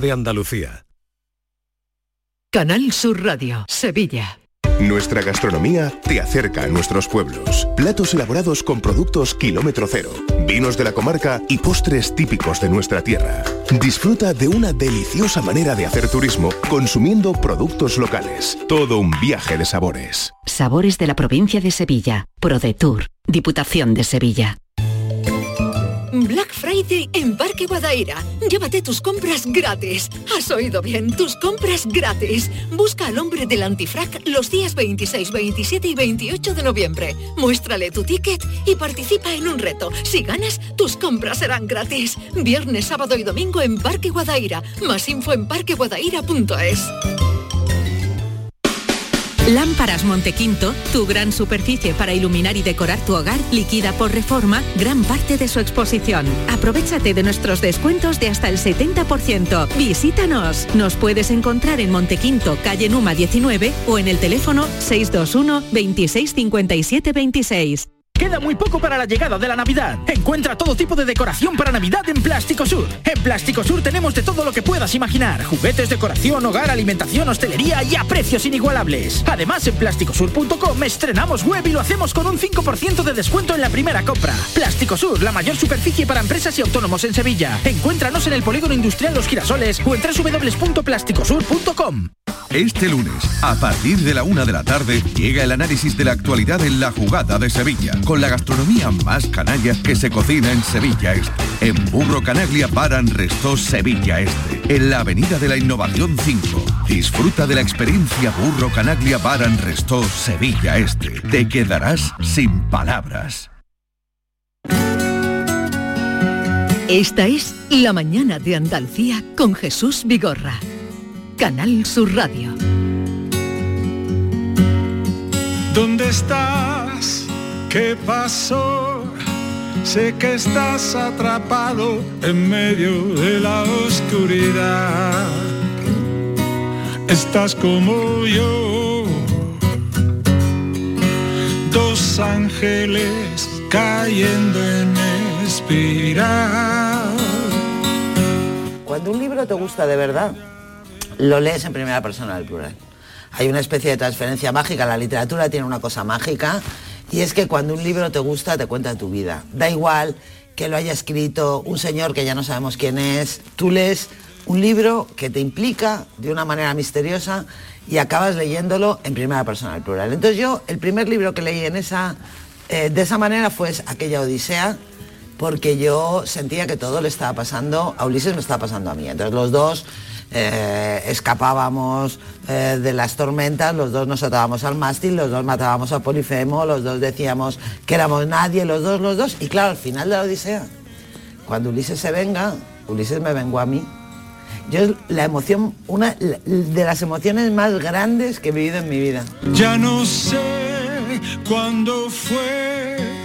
de Andalucía. Canal Sur Radio, Sevilla. Nuestra gastronomía te acerca a nuestros pueblos. Platos elaborados con productos kilómetro cero, vinos de la comarca y postres típicos de nuestra tierra. Disfruta de una deliciosa manera de hacer turismo consumiendo productos locales. Todo un viaje de sabores. Sabores de la provincia de Sevilla. ProDetour. Diputación de Sevilla. Black Friday en Parque Guadaira. Llévate tus compras gratis. Has oído bien, tus compras gratis. Busca al hombre del antifrac los días 26, 27 y 28 de noviembre. Muéstrale tu ticket y participa en un reto. Si ganas, tus compras serán gratis. Viernes, sábado y domingo en Parque Guadaira. Más info en parqueguadaira.es. Lámparas Montequinto, tu gran superficie para iluminar y decorar tu hogar, liquida por reforma gran parte de su exposición. Aprovechate de nuestros descuentos de hasta el 70%. Visítanos. Nos puedes encontrar en Montequinto, calle Numa 19 o en el teléfono 621 26 57 26. Queda muy poco para la llegada de la Navidad. Encuentra todo tipo de decoración para Navidad en Plástico Sur. En Plástico Sur tenemos de todo lo que puedas imaginar. Juguetes, decoración, hogar, alimentación, hostelería y a precios inigualables. Además, en plásticosur.com estrenamos web y lo hacemos con un 5% de descuento en la primera compra. Plástico Sur, la mayor superficie para empresas y autónomos en Sevilla. Encuéntranos en el Polígono Industrial Los Girasoles o en www.plásticosur.com. Este lunes, a partir de la una de la tarde, llega el análisis de la actualidad en la jugada de Sevilla, con la gastronomía más canalla que se cocina en Sevilla Este. En Burro Canaglia Baran Resto Sevilla Este, en la Avenida de la Innovación 5. Disfruta de la experiencia Burro Canaglia Baran Resto Sevilla Este. Te quedarás sin palabras. Esta es La Mañana de Andalucía con Jesús Vigorra. Canal Sur Radio. ¿Dónde estás? ¿Qué pasó? Sé que estás atrapado en medio de la oscuridad. Estás como yo, dos ángeles cayendo en espiral. Cuando un libro te gusta de verdad, lo lees en primera persona del plural. Hay una especie de transferencia mágica, la literatura tiene una cosa mágica y es que cuando un libro te gusta te cuenta tu vida. Da igual que lo haya escrito un señor que ya no sabemos quién es, tú lees un libro que te implica de una manera misteriosa y acabas leyéndolo en primera persona del plural. Entonces yo, el primer libro que leí en esa, eh, de esa manera fue aquella Odisea, porque yo sentía que todo le estaba pasando, a Ulises me estaba pasando a mí. Entonces los dos eh, escapábamos eh, de las tormentas, los dos nos atábamos al mástil, los dos matábamos a Polifemo, los dos decíamos que éramos nadie, los dos, los dos. Y claro, al final de la Odisea, cuando Ulises se venga, Ulises me vengó a mí. Yo es la emoción, una de las emociones más grandes que he vivido en mi vida. Ya no sé cuándo fue.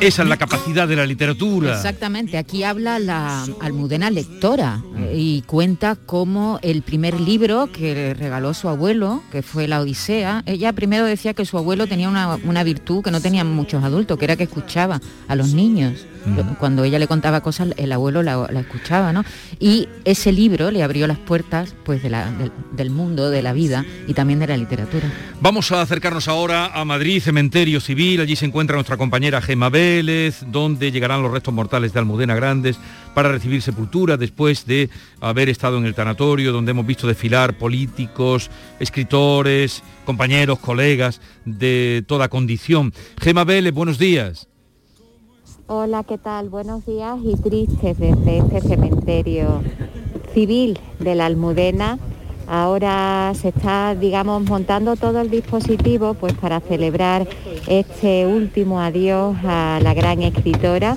Esa es la capacidad de la literatura. Exactamente, aquí habla la almudena lectora eh, y cuenta cómo el primer libro que le regaló su abuelo, que fue La Odisea, ella primero decía que su abuelo tenía una, una virtud que no tenían muchos adultos, que era que escuchaba a los niños. Cuando ella le contaba cosas, el abuelo la, la escuchaba, ¿no? Y ese libro le abrió las puertas pues, de la- del, del mundo, de la vida y también de la literatura. Vamos a acercarnos ahora a Madrid, cementerio civil. Allí se encuentra nuestra compañera Gema Vélez, donde llegarán los restos mortales de Almudena Grandes para recibir sepultura después de haber estado en el tanatorio, donde hemos visto desfilar políticos, escritores, compañeros, colegas de toda condición. Gema Vélez, buenos días. Hola, ¿qué tal? Buenos días y tristes desde este cementerio civil de la Almudena. Ahora se está, digamos, montando todo el dispositivo pues para celebrar este último adiós a la gran escritora.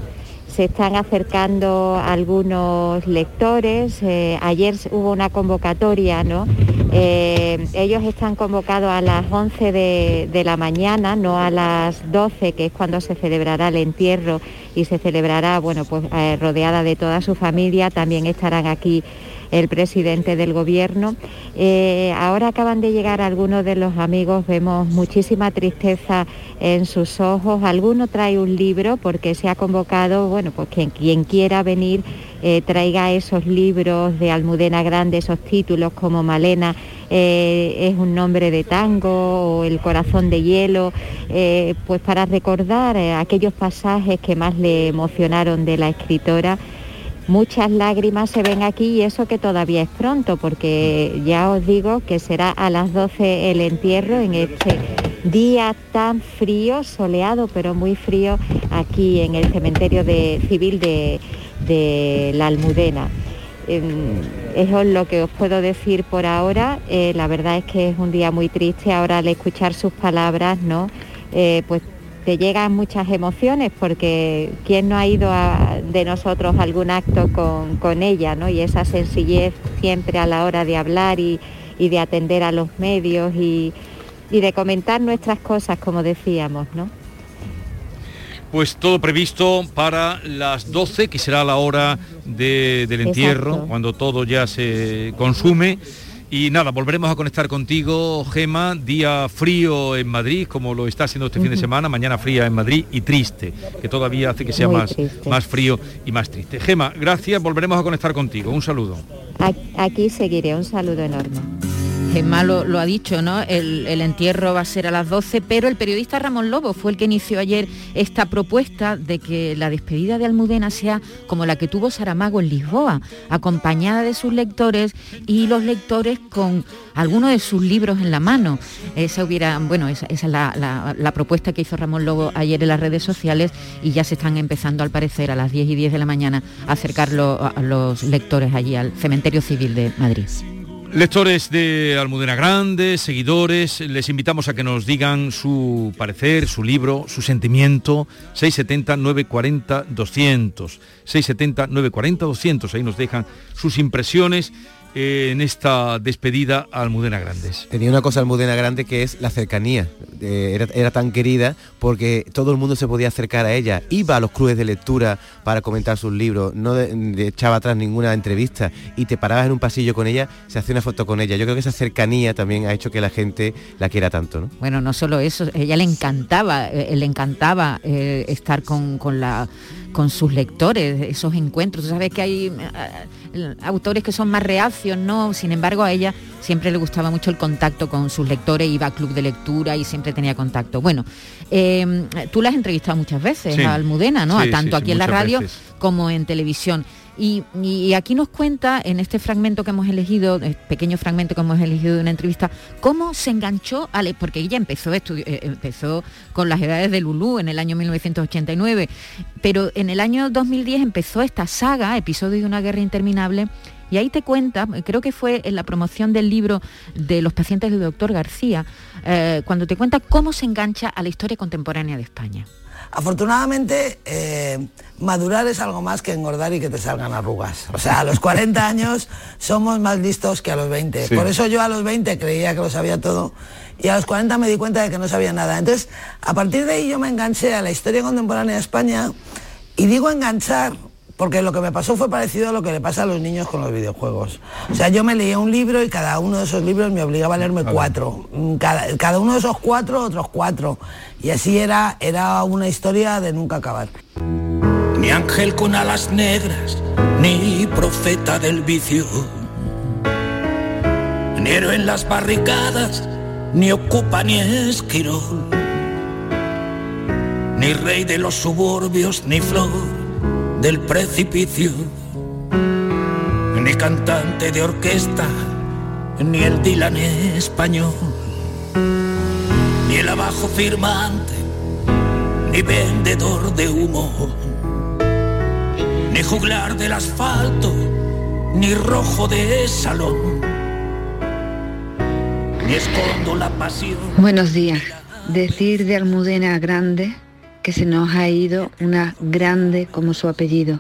Se están acercando algunos lectores. eh, ayer hubo una convocatoria, ¿no? Eh, ellos están convocados a las 11 de, de la mañana, no a las 12, que es cuando se celebrará el entierro y se celebrará, bueno, pues eh, rodeada de toda su familia. También estarán aquí el presidente del gobierno. Eh, ahora acaban de llegar algunos de los amigos, vemos muchísima tristeza en sus ojos. Alguno trae un libro porque se ha convocado, bueno, pues quien, quien quiera venir eh, traiga esos libros de Almudena Grande, esos títulos como Malena eh, es un nombre de tango o El corazón de hielo, pues para recordar aquellos pasajes que más le emocionaron de la escritora. Muchas lágrimas se ven aquí y eso que todavía es pronto, porque ya os digo que será a las 12 el entierro en este día tan frío, soleado pero muy frío aquí en el cementerio de, civil de, de la Almudena. Eso es lo que os puedo decir por ahora. Eh, la verdad es que es un día muy triste. Ahora al escuchar sus palabras, ¿no? Eh, pues te llegan muchas emociones porque quién no ha ido de nosotros a algún acto con, ella, ¿no? Y esa sencillez siempre a la hora de hablar y, de atender a los medios y, y de comentar nuestras cosas, como decíamos, ¿no? Pues todo previsto para las 12, que será la hora del entierro, cuando todo ya se consume. Y nada, volveremos a conectar contigo, Gema, día frío en Madrid, como lo está haciendo este fin de semana, mañana fría en Madrid y triste, que todavía hace que sea más, más frío y más triste. Gema, gracias, volveremos a conectar contigo. Un saludo. Aquí seguiré, un saludo enorme. Gemma lo, ha dicho, ¿no? El, entierro va a ser a las 12, pero el periodista Ramón Lobo fue el que inició ayer esta propuesta de que la despedida de Almudena sea como la que tuvo Saramago en Lisboa, acompañada de sus lectores y los lectores con algunos de sus libros en la mano. Esa hubiera, bueno, esa, es la, propuesta que hizo Ramón Lobo ayer en las redes sociales y ya se están empezando al parecer a las 10 y 10 de la mañana a acercarlo a los lectores allí al cementerio civil de Madrid. Lectores de Almudena Grande, seguidores, les invitamos a que nos digan su parecer, su libro, su sentimiento, 670-940-200, 670-940-200, ahí nos dejan sus impresiones en esta despedida a Almudena Grandes. Tenía una cosa Almudena Grande que es la cercanía. Eh, era, tan querida porque todo el mundo se podía acercar a ella. Iba a los clubes de lectura para comentar sus libros, no echaba atrás ninguna entrevista y te parabas en un pasillo con ella, se hacía una foto con ella. Yo creo que esa cercanía también ha hecho que la gente la quiera tanto. ¿no? Bueno, no solo eso, ella le encantaba, eh, le encantaba eh, estar con, con la con sus lectores, esos encuentros. Tú sabes que hay eh, autores que son más reacios, ¿no? Sin embargo, a ella siempre le gustaba mucho el contacto con sus lectores, iba a club de lectura y siempre tenía contacto. Bueno, eh, tú la has entrevistado muchas veces a Almudena, ¿no? Tanto aquí en la radio como en televisión. Y, aquí nos cuenta, en este fragmento que hemos elegido, el pequeño fragmento que hemos elegido de una entrevista, cómo se enganchó, porque ella empezó, eh, empezó con las edades de Lulú en el año 1989, pero en el año 2010 empezó esta saga, episodio de una guerra interminable, y ahí te cuenta, creo que fue en la promoción del libro de los pacientes del doctor García, eh, cuando te cuenta cómo se engancha a la historia contemporánea de España. Afortunadamente, eh, madurar es algo más que engordar y que te salgan arrugas. O sea, a los 40 años somos más listos que a los 20. Por eso yo a los 20 creía que lo sabía todo y a los 40 me di cuenta de que no sabía nada. Entonces, a partir de ahí yo me enganché a la historia contemporánea de España y digo enganchar porque lo que me pasó fue parecido a lo que le pasa a los niños con los videojuegos. O sea, yo me leía un libro y cada uno de esos libros me obligaba a leerme cuatro. Mm, cada, uno de esos cuatro, otros cuatro. Y así era, era una historia de nunca acabar. Ni ángel con alas negras, ni profeta del vicio. Ni héroe en las barricadas, ni ocupa ni esquirol. Ni rey de los suburbios, ni flor del precipicio, ni cantante de orquesta, ni el Dylan español, ni el abajo firmante, ni vendedor de humo, ni juglar del asfalto, ni rojo de salón, ni escondo la pasión. Buenos días. Decir de Almudena Grande que se nos ha ido una grande como su apellido.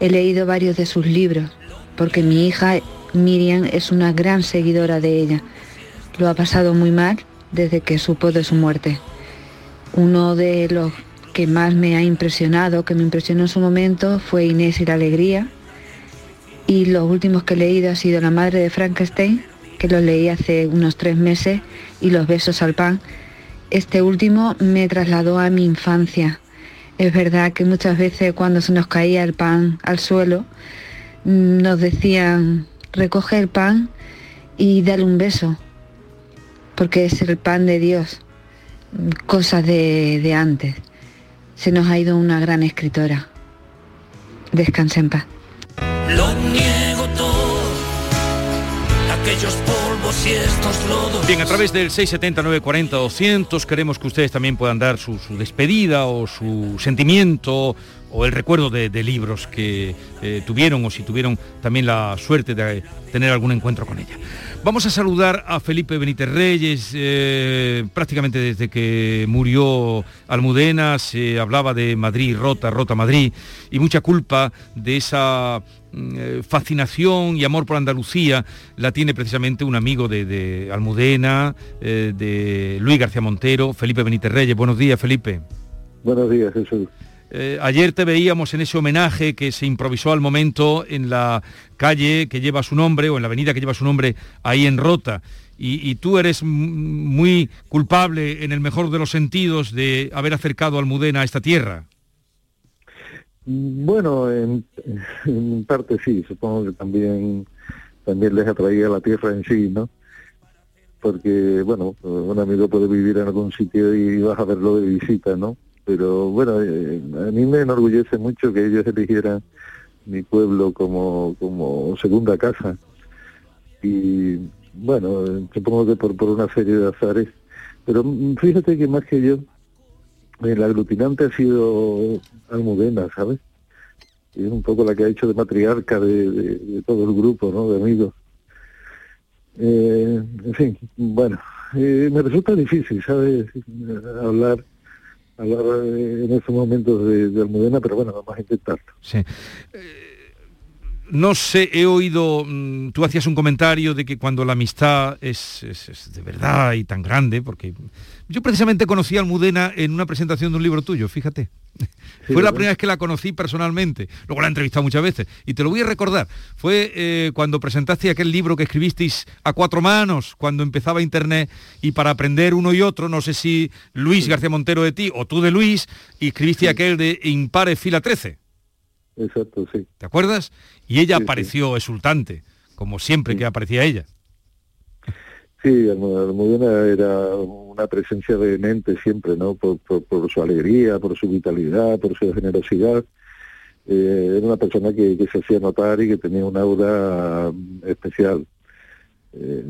He leído varios de sus libros, porque mi hija Miriam es una gran seguidora de ella. Lo ha pasado muy mal desde que supo de su muerte. Uno de los que más me ha impresionado, que me impresionó en su momento, fue Inés y la Alegría. Y los últimos que he leído ha sido La madre de Frankenstein, que lo leí hace unos tres meses, y Los besos al pan. Este último me trasladó a mi infancia. Es verdad que muchas veces cuando se nos caía el pan al suelo, nos decían, recoge el pan y dale un beso, porque es el pan de Dios, cosas de, de antes. Se nos ha ido una gran escritora. Descansa en paz. Bien, a través del 679 40 200 queremos que ustedes también puedan dar su despedida o su sentimiento o el recuerdo de, libros que eh, tuvieron o si tuvieron también la suerte de tener algún encuentro con ella. Vamos a saludar a Felipe Benítez Reyes, eh, prácticamente desde que murió Almudena se hablaba de Madrid, Rota, Rota Madrid, y mucha culpa de esa mm, eh, fascinación y amor por Andalucía la tiene precisamente un amigo de, de Almudena, eh, de Luis García Montero, Felipe Benítez Reyes. Buenos días, Felipe. Buenos días, Jesús. Eh, ayer te veíamos en ese homenaje que se improvisó al momento en la calle que lleva su nombre o en la avenida que lleva su nombre ahí en Rota. Y, tú eres muy culpable en el mejor de los sentidos de haber acercado a Almudena a esta tierra. Bueno, en, en parte sí, supongo que también también les atraía la tierra en sí, ¿no? Porque, bueno, un amigo puede vivir en algún sitio y vas a verlo de visita, ¿no? Pero bueno, eh, a mí me enorgullece mucho que ellos eligieran mi pueblo como, como segunda casa. Y bueno, supongo que por, por una serie de azares. Pero mm, fíjate que más que yo, el aglutinante ha sido Almudena, ¿sabes? Y es un poco la que ha hecho de matriarca de, de- de todo el grupo, ¿no? De amigos. Eh, en fin, bueno, eh, me resulta difícil, ¿sabes? Hablar, hablar en estos momentos de, de Almudena, pero bueno, vamos a intentarlo. Sí. Eh, no sé, he oído, mm, tú hacías un comentario de que cuando la amistad es, es- es de verdad y tan grande, porque yo precisamente conocí a Almudena en una presentación de un libro tuyo, fíjate. Fue la primera vez que la conocí personalmente, luego la he entrevistado muchas veces, y te lo voy a recordar. Fue eh, cuando presentaste aquel libro que escribisteis a cuatro manos, cuando empezaba Internet, y para aprender uno y otro, no sé si Luis García Montero de ti o tú de Luis, y escribiste aquel de Impare Fila 13. Exacto, sí. ¿Te acuerdas? Y ella apareció exultante, como siempre que aparecía ella. Sí, Almu- Almudena era una presencia vehemente siempre, ¿no? Por, por, por su alegría, por su vitalidad, por su generosidad. Eh, era una persona que, que se hacía notar y que tenía una aura mm, especial. Eh,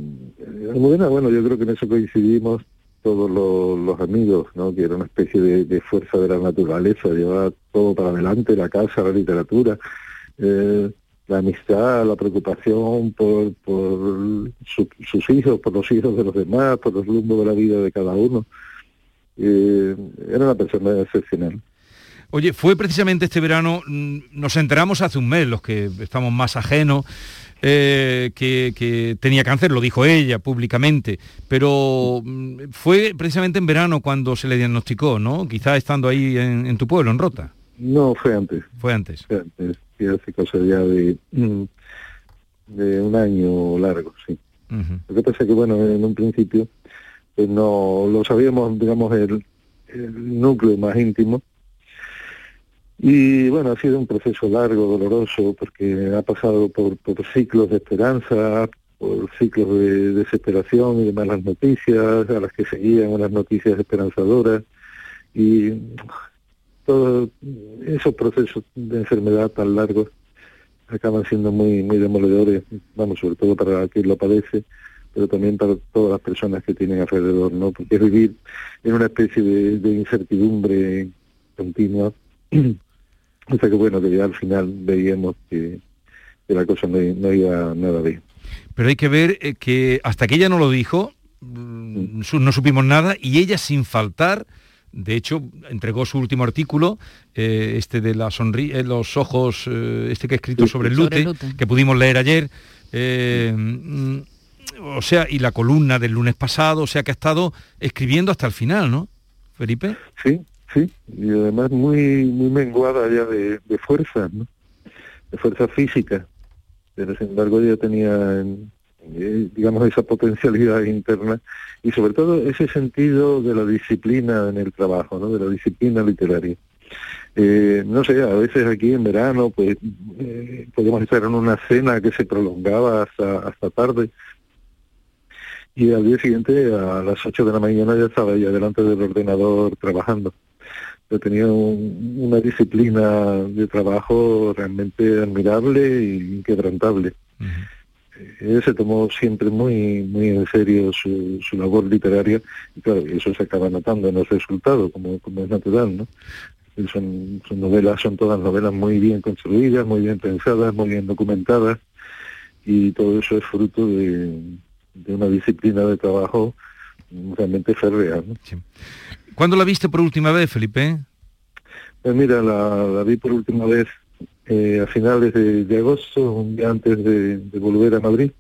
Almudena, bueno, yo creo que en eso coincidimos todos los, los amigos, ¿no? Que era una especie de, fuerza de la naturaleza, llevaba todo para adelante, la casa, la literatura. Eh, la amistad, la preocupación por, por su- sus hijos, por los hijos de los demás, por el rumbo de la vida de cada uno. Eh, era una persona excepcional. Oye, fue precisamente este verano, mm, nos enteramos hace un mes, los que estamos más ajenos, eh, que, que tenía cáncer, lo dijo ella públicamente, pero mm, fue precisamente en verano cuando se le diagnosticó, ¿no? Quizá estando ahí en, en tu pueblo, en Rota. No, fue antes. Fue antes. Fue antes, sí, hace cosa ya de, mm, de un año largo, sí. Lo que pasa es que, bueno, en un principio pues no lo sabíamos, digamos, el, el núcleo más íntimo. Y bueno, ha sido un proceso largo, doloroso, porque ha pasado por, por ciclos de esperanza, por ciclos de desesperación y de malas noticias, a las que seguían unas noticias esperanzadoras. Y todos esos procesos de enfermedad tan largos acaban siendo muy muy demoledores, vamos, sobre todo para quien lo padece, pero también para todas las personas que tienen alrededor, ¿no? Porque es vivir en una especie de, de incertidumbre continua, que bueno, que ya al final veíamos que, que la cosa no, no iba nada bien. Pero hay que ver eh, que hasta que ella no lo dijo, mm, no supimos nada y ella sin faltar, de hecho, entregó su último artículo, eh, este de la sonrisa, los ojos, eh, este que ha escrito sobre el Sobre lute, el lute. que pudimos leer ayer. eh, mm, o sea, y la columna del lunes pasado, o sea que ha estado escribiendo hasta el final, ¿no? Felipe. Sí, sí, y además muy muy menguada ya de, de fuerza, ¿no? De fuerza física. pero sin embargo ella tenía, eh, digamos, esa potencialidad interna y sobre todo ese sentido de la disciplina en el trabajo, ¿no? de la disciplina literaria. Eh, no sé, a veces aquí en verano, pues eh, estar en una cena que se prolongaba hasta, hasta tarde y al día siguiente a las 8 de la mañana ya estaba ella delante del ordenador trabajando. Tenía una disciplina de trabajo realmente admirable e inquebrantable. Ella se tomó siempre muy muy en serio su, su labor literaria y claro, eso se acaba notando en el resultado, como, como es natural, ¿no? Son, son novelas, son todas novelas muy bien construidas, muy bien pensadas, muy bien documentadas y todo eso es fruto de, de una disciplina de trabajo realmente férrea. ¿no? ¿Cuándo la viste por última vez, Felipe? Pues mira, la, vi por última vez eh, a finales de, agosto, un día antes de, volver a Madrid.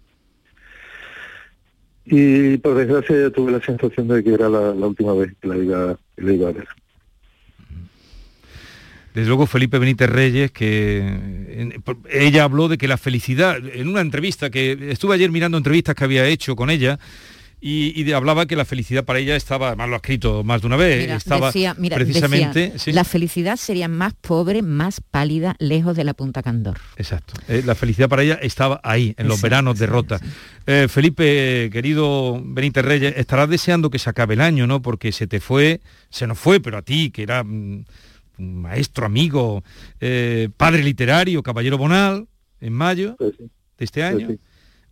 Y por desgracia ya tuve la sensación de que era la, última vez que la iba, que la iba a ver. Desde luego Felipe Benítez Reyes, que ella habló de que la felicidad, en una entrevista que estuve ayer mirando entrevistas que había hecho con ella, y, hablaba que la felicidad para ella estaba, además lo ha escrito más de una vez, estaba precisamente... La felicidad sería más pobre, más pálida, lejos de la Punta Candor. Exacto. Eh, la felicidad para ella estaba ahí, en los veranos de Rota. Eh, Felipe, querido Benítez Reyes, estarás deseando que se acabe el año, ¿no? Porque se te fue, se nos fue, pero a ti, que era... Mm, maestro, amigo, eh, padre literario, caballero Bonal, en mayo pues de este pues año.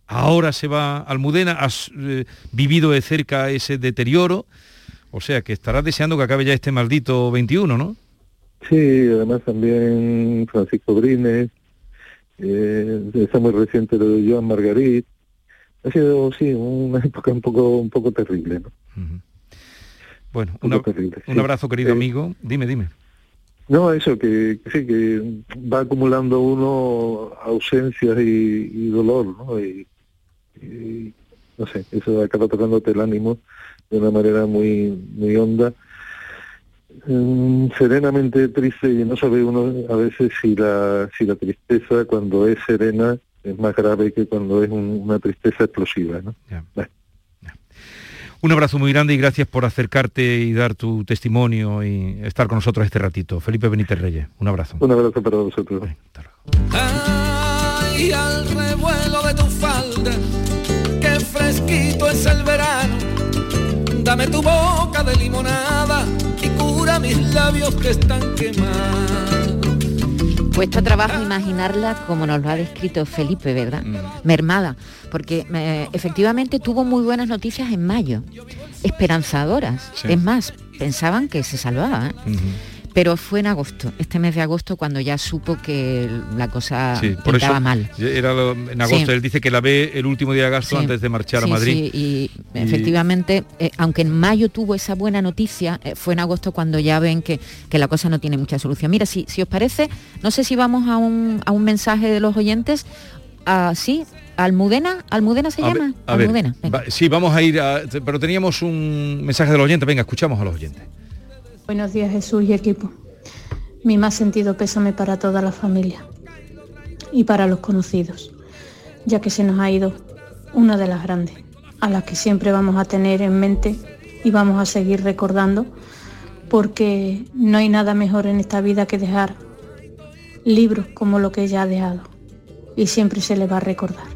Ahora se va a Almudena, has eh, vivido de cerca ese deterioro, o sea que estarás deseando que acabe ya este maldito 21, ¿no? Sí, además también Francisco Brines, eh, está muy reciente lo de Joan Margarit. Ha sido, sí, una época un poco, un poco terrible, ¿no? Bueno, un abrazo querido amigo. Dime, dime. No, eso, que, sí, que va acumulando uno ausencias y, dolor, ¿no? Y, no sé, eso acaba tocándote el ánimo de una manera muy, muy honda. Mm, serenamente triste y no sabe uno a veces si la, si la tristeza cuando es serena es más grave que cuando es una tristeza explosiva, ¿no? Un abrazo muy grande y gracias por acercarte y dar tu testimonio y estar con nosotros este ratito. Felipe Benítez Reyes, un abrazo. Un abrazo para vosotros. Al revuelo de tu falda, qué fresquito es el verano. Dame tu boca de limonada y cura mis labios que están quemados. Cuesta trabajo imaginarla como nos lo ha descrito Felipe, ¿verdad? Mm. Mermada, porque eh, efectivamente tuvo muy buenas noticias en mayo, esperanzadoras. Es más, pensaban que se salvaba. ¿eh? Pero fue en agosto, este mes de agosto, cuando ya supo que la cosa estaba mal. Era en agosto, él dice que la ve el último día de agosto antes de marchar a Madrid. Y, efectivamente, eh, aunque en mayo tuvo esa buena noticia, eh, fue en agosto cuando ya ven que, la cosa no tiene mucha solución. Mira, si, si os parece, no sé si vamos a un, a un mensaje de los oyentes. Ah, sí, Almudena, Almudena se llama. Almudena. sí, vamos a ir a, pero teníamos un mensaje de los oyentes. Venga, escuchamos a los oyentes. Buenos días Jesús y equipo. Mi más sentido pésame para toda la familia y para los conocidos, ya que se nos ha ido una de las grandes, a las que siempre vamos a tener en mente y vamos a seguir recordando, porque no hay nada mejor en esta vida que dejar libros como lo que ella ha dejado, y siempre se le va a recordar.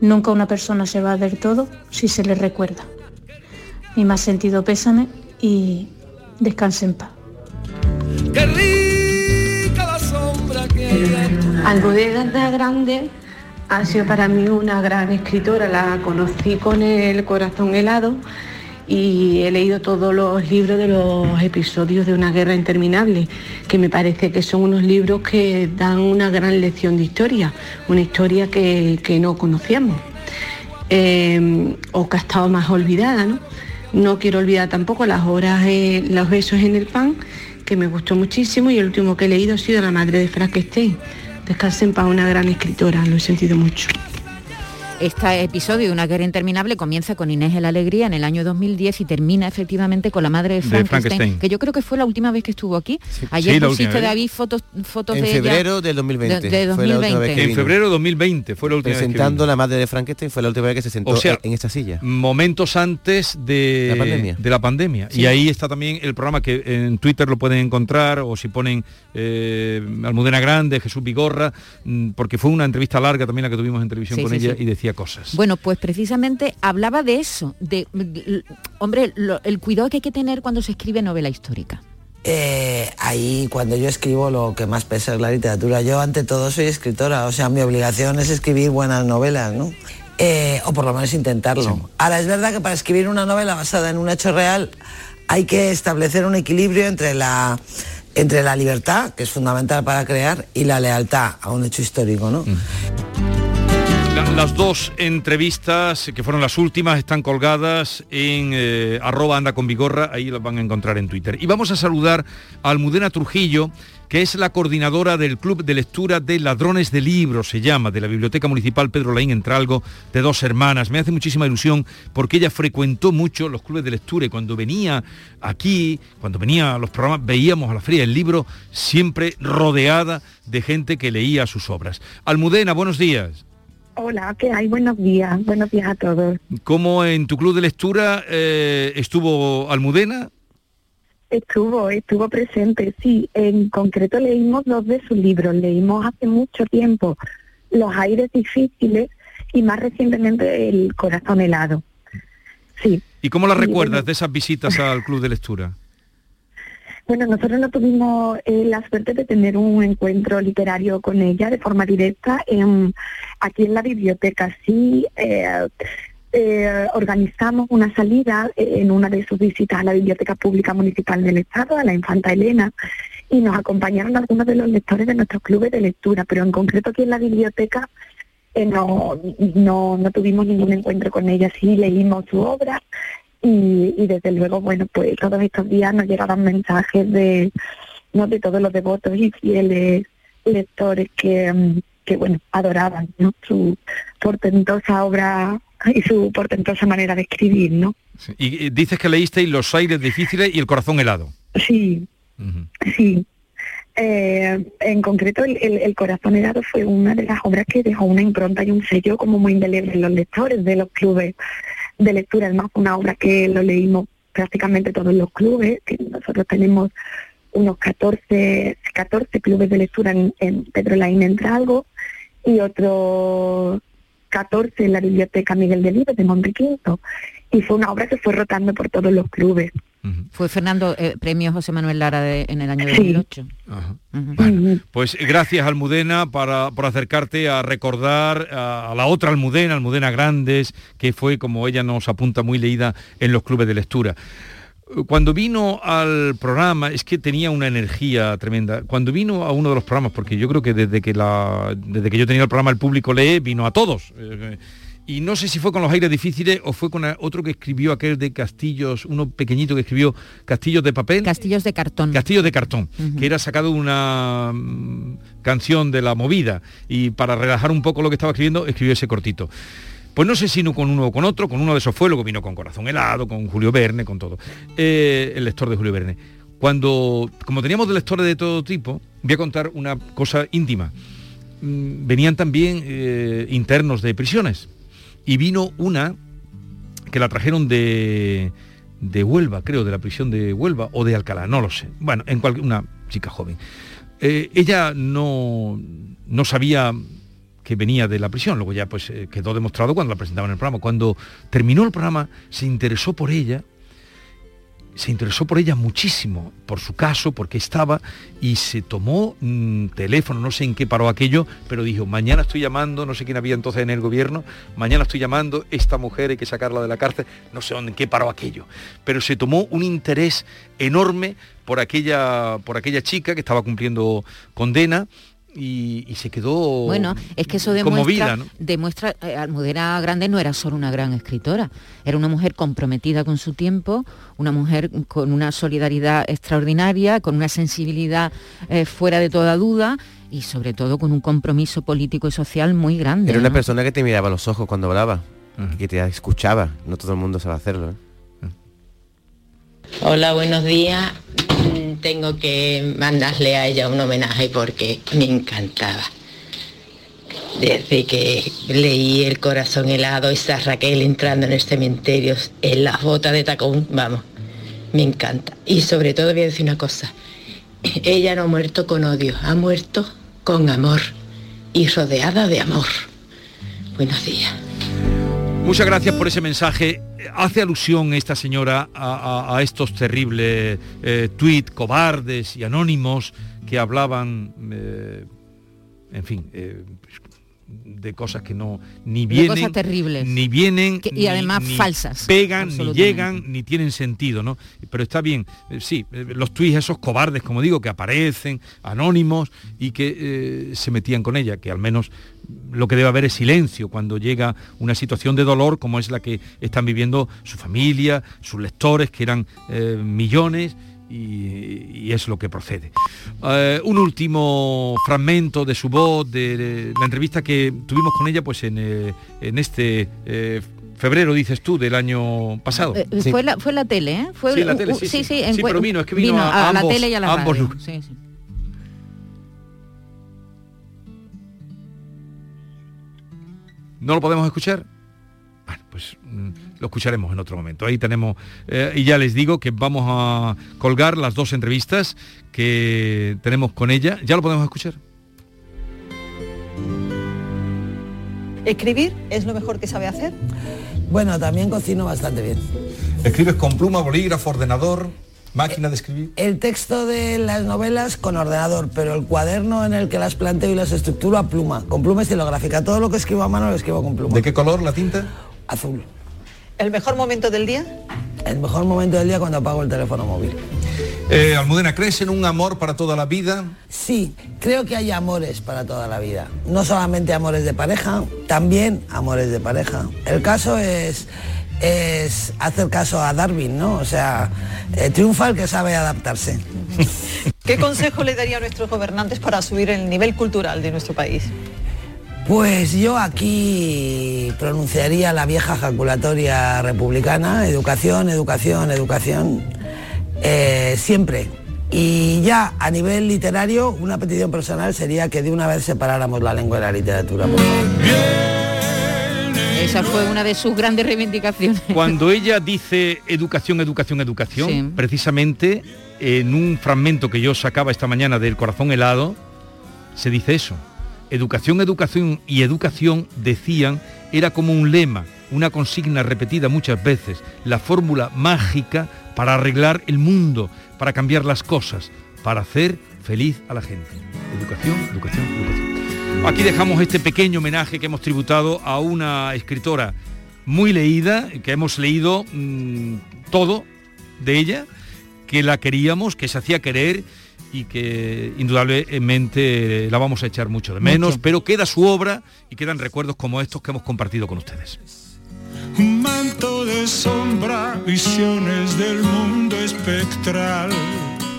Nunca una persona se va a ver todo si se le recuerda. Mi más sentido pésame y Descanse en paz. Qué rica la sombra que Almudena Grande ha sido para mí una gran escritora, la conocí con el corazón helado y he leído todos los libros de los episodios de Una guerra interminable, que me parece que son unos libros que dan una gran lección de historia, una historia que, no conocíamos eh, o que ha estado más olvidada. ¿no? No quiero olvidar tampoco las horas, eh, los besos en el pan, que me gustó muchísimo y el último que he leído ha sido La madre de Frankenstein. Descansen para una gran escritora, lo he sentido mucho. Este episodio de Una guerra interminable comienza con Inés de la Alegría en el año 2010 y termina efectivamente con la madre de Frankenstein, Frankenstein. que yo creo que fue la última vez que estuvo aquí. Ayer Sí, la pusiste, última vez. David, fotos, fotos En de ella. febrero del 2020. De, de fue la última vez 2020. que En febrero de 2020 fue la última vez que la madre de Frankenstein fue la última vez que se sentó O sea, en esta silla. momentos antes de La pandemia. de la pandemia. Sí. Y ahí está también el programa que en Twitter lo pueden encontrar o si ponen eh, Almudena Grande, Jesús Vigorra, mm, porque fue una entrevista larga también la que tuvimos en televisión Sí, con sí, ella sí. y decía cosas. Bueno, pues precisamente hablaba de eso, de, hombre, lo- el cuidado que hay que tener cuando se escribe novela histórica. Eh, ahí cuando yo escribo lo que más pesa es la literatura. Yo ante todo soy escritora, o sea, mi obligación es escribir buenas novelas, ¿no? Eh, o por lo menos intentarlo. Ahora, es verdad que para escribir una novela basada en un hecho real hay que establecer un equilibrio entre la, entre la libertad, que es fundamental para crear, y la lealtad a un hecho histórico, ¿no? La- las dos entrevistas, que fueron las últimas, están colgadas en eh, arroba anda con vigorra, ahí las van a encontrar en Twitter. Y vamos a saludar a Almudena Trujillo, que es la coordinadora del Club de Lectura de Ladrones de Libros, se llama, de la Biblioteca Municipal Pedro Laín Entralgo, de dos hermanas. Me hace muchísima ilusión porque ella frecuentó mucho los clubes de lectura y cuando venía aquí, cuando venía a los programas, veíamos a la feria del libro siempre rodeada de gente que leía sus obras. Almudena, buenos días. Hola, ¿qué hay? Buenos días, buenos días a todos. ¿Cómo en tu club de lectura eh, estuvo Almudena? Estuvo, estuvo presente, sí. En concreto leímos dos de sus libros. Leímos hace mucho tiempo Los aires difíciles y más recientemente El corazón helado. Sí. ¿Y cómo la recuerdas de esas visitas al club de lectura? Bueno, nosotros no tuvimos eh, la suerte de tener un encuentro literario con ella de forma directa en, aquí en la biblioteca. Sí, eh, eh, organizamos una salida en una de sus visitas a la Biblioteca Pública Municipal del Estado, a la Infanta Elena, y nos acompañaron algunos de los lectores de nuestros clubes de lectura, pero en concreto aquí en la biblioteca no, no, no tuvimos ningún encuentro con ella, sí leímos su obra y, y desde luego, bueno, pues todos estos días nos llegaban mensajes de, ¿no? de todos los devotos y fieles lectores que, mm, que bueno, adoraban ¿no? su portentosa obra y su portentosa manera de escribir, ¿no? Y, y dices que leísteis Los aires difíciles y El corazón helado. Sí, sí. Eh, en concreto, el, el- El corazón helado fue una de las obras que dejó una impronta y un sello como muy indeleble en los lectores de los clubes de lectura. Además, fue una obra que lo leímos prácticamente todos los clubes, nosotros tenemos unos 14, 14 clubes de lectura en, en Pedro Laín Entralgo y otros 14 en la Biblioteca Miguel Delibes de Montequinto. Y fue una obra que fue rotando por todos los clubes. Fue Fernando, eh, premio José Manuel Lara de- en el año Sí. 2008. Pues gracias Almudena para, por acercarte a recordar a, a la otra Almudena, Almudena Grandes, que fue, como ella nos apunta, muy leída en los clubes de lectura. Cuando vino al programa, es que tenía una energía tremenda. Cuando vino a uno de los programas, porque yo creo que desde que, la, desde que yo tenía el programa El Público Lee, vino a todos. Eh, y no sé si fue con los aires difíciles o fue con otro que escribió aquel de Castillos, uno pequeñito que escribió Castillos de papel. Castillos de cartón. Castillos de cartón, que era sacado una mm, canción de la movida y para relajar un poco lo que estaba escribiendo, escribió ese cortito. Pues no sé si no con uno o con otro, con uno de esos fue, luego vino con Corazón Helado, con Julio Verne, con todo. Eh, el lector de Julio Verne. Cuando, como teníamos de lectores de todo tipo, voy a contar una cosa íntima. Mm, Venían también eh, internos de prisiones y vino una que la trajeron de, de Huelva, creo, de la prisión de Huelva o de Alcalá, no lo sé. Bueno, en cual- una chica joven. Eh, ella no, no sabía que venía de la prisión, luego ya pues eh, quedó demostrado cuando la presentaban en el programa. Cuando terminó el programa se interesó por ella, se interesó por ella muchísimo, por su caso, porque estaba, y se tomó mm, teléfono, no sé en qué paró aquello, pero dijo, mañana estoy llamando, no sé quién había entonces en el gobierno, mañana estoy llamando, esta mujer hay que sacarla de la cárcel, no sé dónde, en qué paró aquello, pero se tomó un interés enorme por aquella, por aquella chica que estaba cumpliendo condena, y, y se quedó Bueno, es que eso demuestra, conmovida, ¿no? demuestra eh, Almudena Grande no era solo una gran escritora, era una mujer comprometida con su tiempo, una mujer con una solidaridad extraordinaria, con una sensibilidad eh, fuera de toda duda y sobre todo con un compromiso político y social muy grande. Era una persona que te miraba a los ojos cuando hablaba, que te escuchaba. No todo el mundo sabe hacerlo. ¿eh? Hola, buenos días. Tengo que mandarle a ella un homenaje porque me encantaba. Desde que leí El corazón helado, esa Raquel entrando en el cementerio, en las botas de tacón, vamos, me encanta. Y sobre todo voy a decir una cosa, ella no ha muerto con odio, ha muerto con amor y rodeada de amor. Buenos días. Muchas gracias por ese mensaje. Hace alusión esta señora a, estos terribles eh, cobardes y anónimos que hablaban, eh, en fin, eh, de cosas que no ni De vienen, cosas terribles. ni vienen Que- y además ni falsas, pegan, ni llegan, ni tienen sentido, ¿no? Pero está bien, eh, sí, eh, los tuits esos cobardes, como digo, que aparecen, anónimos y que eh, se metían con ella, que al menos lo que debe haber es silencio cuando llega una situación de dolor como es la que están viviendo su familia, sus lectores, que eran millones, y, y es lo que procede. Eh, un último fragmento de su voz, de, de la entrevista que tuvimos con ella pues en, eh, en este eh, febrero, dices tú, del año pasado. Fue, la, fue la tele, ¿eh? Fue Sí, la tele, sí, sí. en Sí, pero vino, es que vino a a, la ambos- tele y a la a ambos radio. lugares. Sí, sí. ¿No lo podemos escuchar? Bueno, pues mm, lo escucharemos en otro momento. Ahí tenemos, eh, y ya les digo que vamos a colgar las dos entrevistas que tenemos con ella. ¿Ya lo podemos escuchar? ¿Escribir es lo mejor que sabe hacer? Bueno, también cocino bastante bien. ¿Escribes con pluma, bolígrafo, ordenador, máquina de escribir? El texto de las novelas con ordenador, pero el cuaderno en el que las planteo y las estructuro a pluma, con pluma estilográfica. Todo lo que escribo a mano lo escribo con pluma. ¿De qué color la tinta? Azul. ¿El mejor momento del día? El mejor momento del día cuando apago el teléfono móvil. Eh, Almudena, ¿crees en un amor para toda la vida? Sí, creo que hay amores para toda la vida. No solamente amores de pareja, también amores de pareja. El caso es, es hacer caso a Darwin, ¿no? O sea, eh, triunfa el que sabe adaptarse. ¿Qué consejo le daría a nuestros gobernantes para subir el nivel cultural de nuestro país? Pues yo aquí pronunciaría la vieja jaculatoria republicana, educación, educación, educación, eh, siempre. Y ya a nivel literario, una petición personal sería que de una vez separáramos la lengua de la literatura. por favor. Esa fue una de sus grandes reivindicaciones. Cuando ella dice educación, educación, educación, Sí. precisamente en un fragmento que yo sacaba esta mañana del corazón helado, se dice eso. Educación, educación y educación, decían, era como un lema, una consigna repetida muchas veces, la fórmula mágica para arreglar el mundo, para cambiar las cosas, para hacer feliz a la gente. Educación, educación, educación. Aquí dejamos este pequeño homenaje que hemos tributado a una escritora muy leída, que hemos leído mm, todo de ella, que la queríamos, que se hacía querer y que indudablemente la vamos a echar mucho de menos, Mucho. pero queda su obra y quedan recuerdos como estos que hemos compartido con ustedes. Un manto de sombra, visiones del mundo espectral.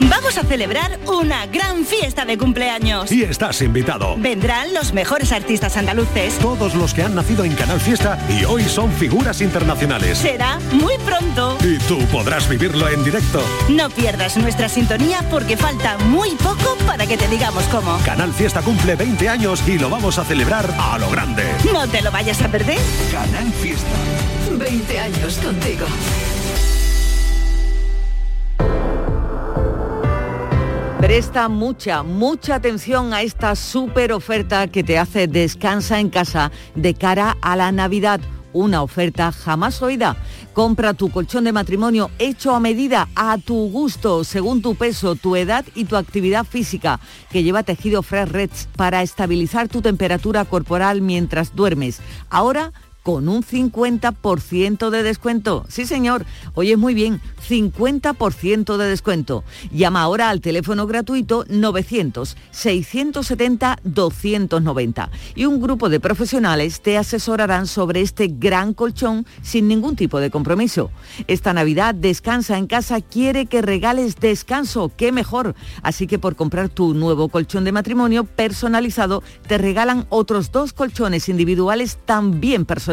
Vamos a celebrar una gran fiesta de cumpleaños. Y estás invitado. Vendrán los mejores artistas andaluces. Todos los que han nacido en Canal Fiesta y hoy son figuras internacionales. Será muy pronto. Y tú podrás vivirlo en directo. No pierdas nuestra sintonía porque falta muy poco para que te digamos cómo. Canal Fiesta cumple 20 años y lo vamos a celebrar a lo grande. No te lo vayas a perder. Canal Fiesta. 20 años contigo. Presta mucha, mucha atención a esta súper oferta que te hace Descansa en casa de cara a la Navidad. Una oferta jamás oída. Compra tu colchón de matrimonio hecho a medida, a tu gusto, según tu peso, tu edad y tu actividad física, que lleva tejido Fresh Reds para estabilizar tu temperatura corporal mientras duermes. Ahora con un 50% de descuento. Sí, señor, hoy es muy bien, 50% de descuento. Llama ahora al teléfono gratuito 900-670-290 y un grupo de profesionales te asesorarán sobre este gran colchón sin ningún tipo de compromiso. Esta Navidad Descansa en casa quiere que regales descanso, qué mejor. Así que por comprar tu nuevo colchón de matrimonio personalizado te regalan otros dos colchones individuales también personalizados.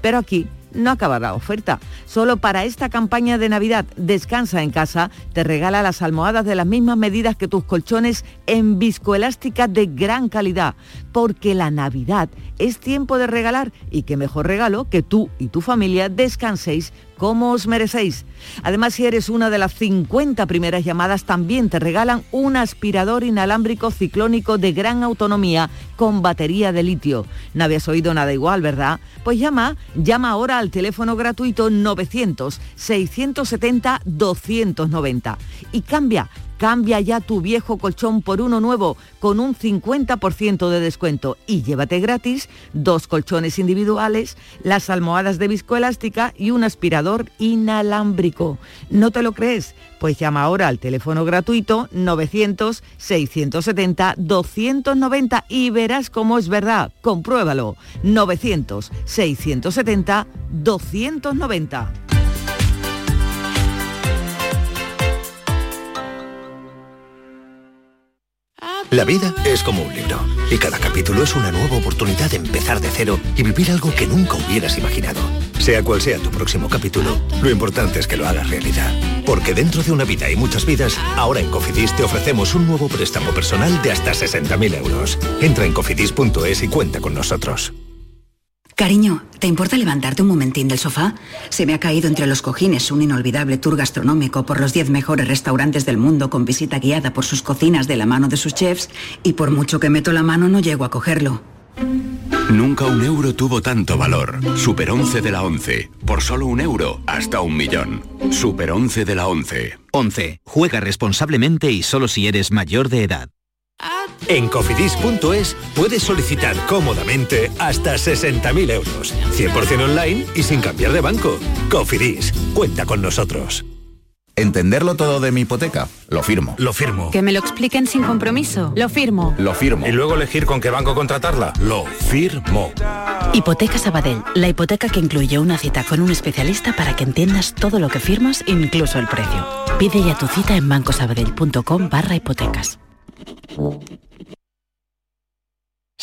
Pero aquí no acaba la oferta. Solo para esta campaña de Navidad Descansa en casa te regala las almohadas de las mismas medidas que tus colchones en viscoelástica de gran calidad, porque la Navidad es tiempo de regalar y qué mejor regalo que tú y tu familia descanséis como os merecéis. Además, si eres una de las 50 primeras llamadas, también te regalan un aspirador inalámbrico ciclónico de gran autonomía con batería de litio. No habías oído nada igual, ¿verdad? Pues llama, llama ahora al teléfono gratuito 900-670-290 y cambia Cambia ya tu viejo colchón por uno nuevo con un 50% de descuento y llévate gratis dos colchones individuales, las almohadas de viscoelástica y un aspirador inalámbrico. ¿No te lo crees? Pues llama ahora al teléfono gratuito 900-670-290 y verás cómo es verdad. Compruébalo. 900-670-290. La vida es como un libro y cada capítulo es una nueva oportunidad de empezar de cero y vivir algo que nunca hubieras imaginado. Sea cual sea tu próximo capítulo, lo importante es que lo hagas realidad. Porque dentro de una vida y muchas vidas, ahora en Cofidis te ofrecemos un nuevo préstamo personal de hasta 60.000 euros. Entra en cofidis.es y cuenta con nosotros. Cariño, ¿te importa levantarte un momentín del sofá? Se me ha caído entre los cojines un inolvidable tour gastronómico por los 10 mejores restaurantes del mundo con visita guiada por sus cocinas de la mano de sus chefs y por mucho que meto la mano no llego a cogerlo. Nunca un euro tuvo tanto valor. Super 11 de la 11. Por solo un euro, hasta un millón. Super 11 de la 11. 11. Juega responsablemente y solo si eres mayor de edad. En cofidis.es puedes solicitar cómodamente hasta 60.000 euros. 100% online y sin cambiar de banco. Cofidis, cuenta con nosotros. Entenderlo todo de mi hipoteca. Lo firmo. Lo firmo. Que me lo expliquen sin compromiso. Lo firmo. Lo firmo. Y luego elegir con qué banco contratarla. Lo firmo. Hipoteca Sabadell. La hipoteca que incluye una cita con un especialista para que entiendas todo lo que firmas, incluso el precio. Pide ya tu cita en bancosabadell.com barra hipotecas.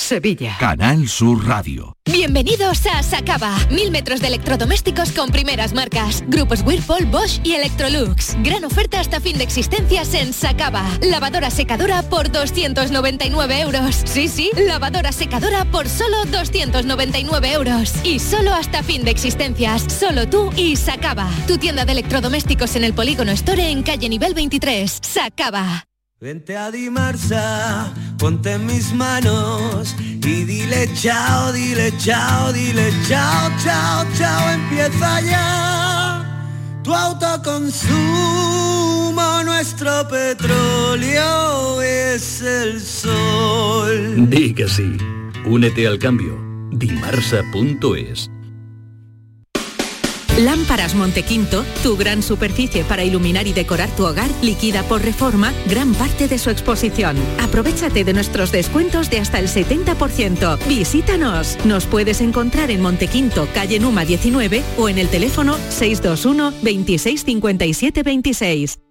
Sevilla. Canal Sur Radio. Bienvenidos a Sacaba. Mil metros de electrodomésticos con primeras marcas. Grupos Whirlpool, Bosch y Electrolux. Gran oferta hasta fin de existencias en Sacaba. Lavadora secadora por 299 euros. Sí, sí, lavadora secadora por solo 299 euros. Y solo hasta fin de existencias. Solo tú y Sacaba. Tu tienda de electrodomésticos en el Polígono Store en calle nivel 23. Sacaba. Vente a Dimarsa, ponte en mis manos y dile chao, dile chao, dile chao, chao, chao, empieza ya. Tu autoconsumo, nuestro petróleo es el sol. Di que sí. Únete al cambio. Dimarsa.es Lámparas Montequinto, tu gran superficie para iluminar y decorar tu hogar, liquida por reforma gran parte de su exposición. Aprovechate de nuestros descuentos de hasta el 70%. Visítanos. Nos puedes encontrar en Montequinto, calle Numa 19 o en el teléfono 621 26 57 26.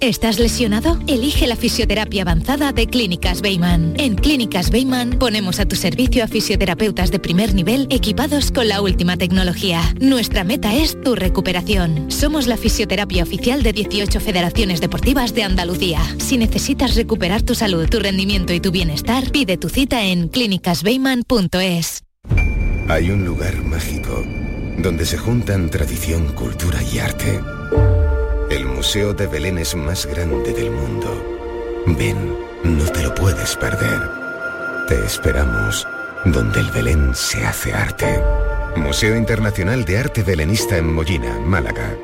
¿Estás lesionado? Elige la fisioterapia avanzada de Clínicas Beyman. En Clínicas Beyman ponemos a tu servicio a fisioterapeutas de primer nivel equipados con la última tecnología. Nuestra meta es tu recuperación. Somos la fisioterapia oficial de 18 federaciones deportivas de Andalucía. Si necesitas recuperar tu salud, tu rendimiento y tu bienestar, pide tu cita en clínicasbeyman.es. Hay un lugar mágico donde se juntan tradición, cultura y arte El Museo de Belén es más grande del mundo. Ven, no te lo puedes perder. Te esperamos donde el Belén se hace arte. Museo Internacional de Arte Belenista en Mollina, Málaga.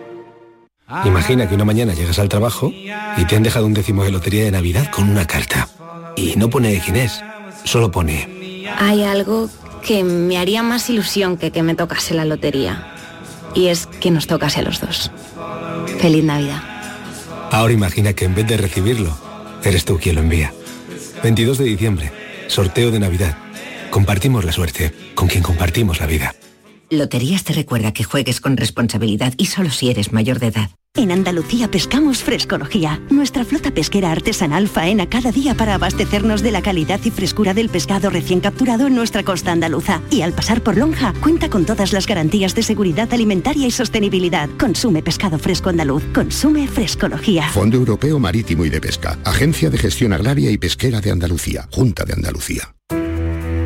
Imagina que una mañana llegas al trabajo y te han dejado un décimo de lotería de Navidad con una carta. Y no pone quién es, solo pone... Hay algo que me haría más ilusión que que me tocase la lotería. Y es que nos tocase a los dos. Feliz Navidad. Ahora imagina que en vez de recibirlo, eres tú quien lo envía. 22 de diciembre, sorteo de Navidad. Compartimos la suerte con quien compartimos la vida. Loterías te recuerda que juegues con responsabilidad y solo si eres mayor de edad. En Andalucía pescamos frescología. Nuestra flota pesquera artesanal faena cada día para abastecernos de la calidad y frescura del pescado recién capturado en nuestra costa andaluza. Y al pasar por Lonja, cuenta con todas las garantías de seguridad alimentaria y sostenibilidad. Consume pescado fresco andaluz. Consume frescología. Fondo Europeo Marítimo y de Pesca. Agencia de Gestión Agraria y Pesquera de Andalucía. Junta de Andalucía.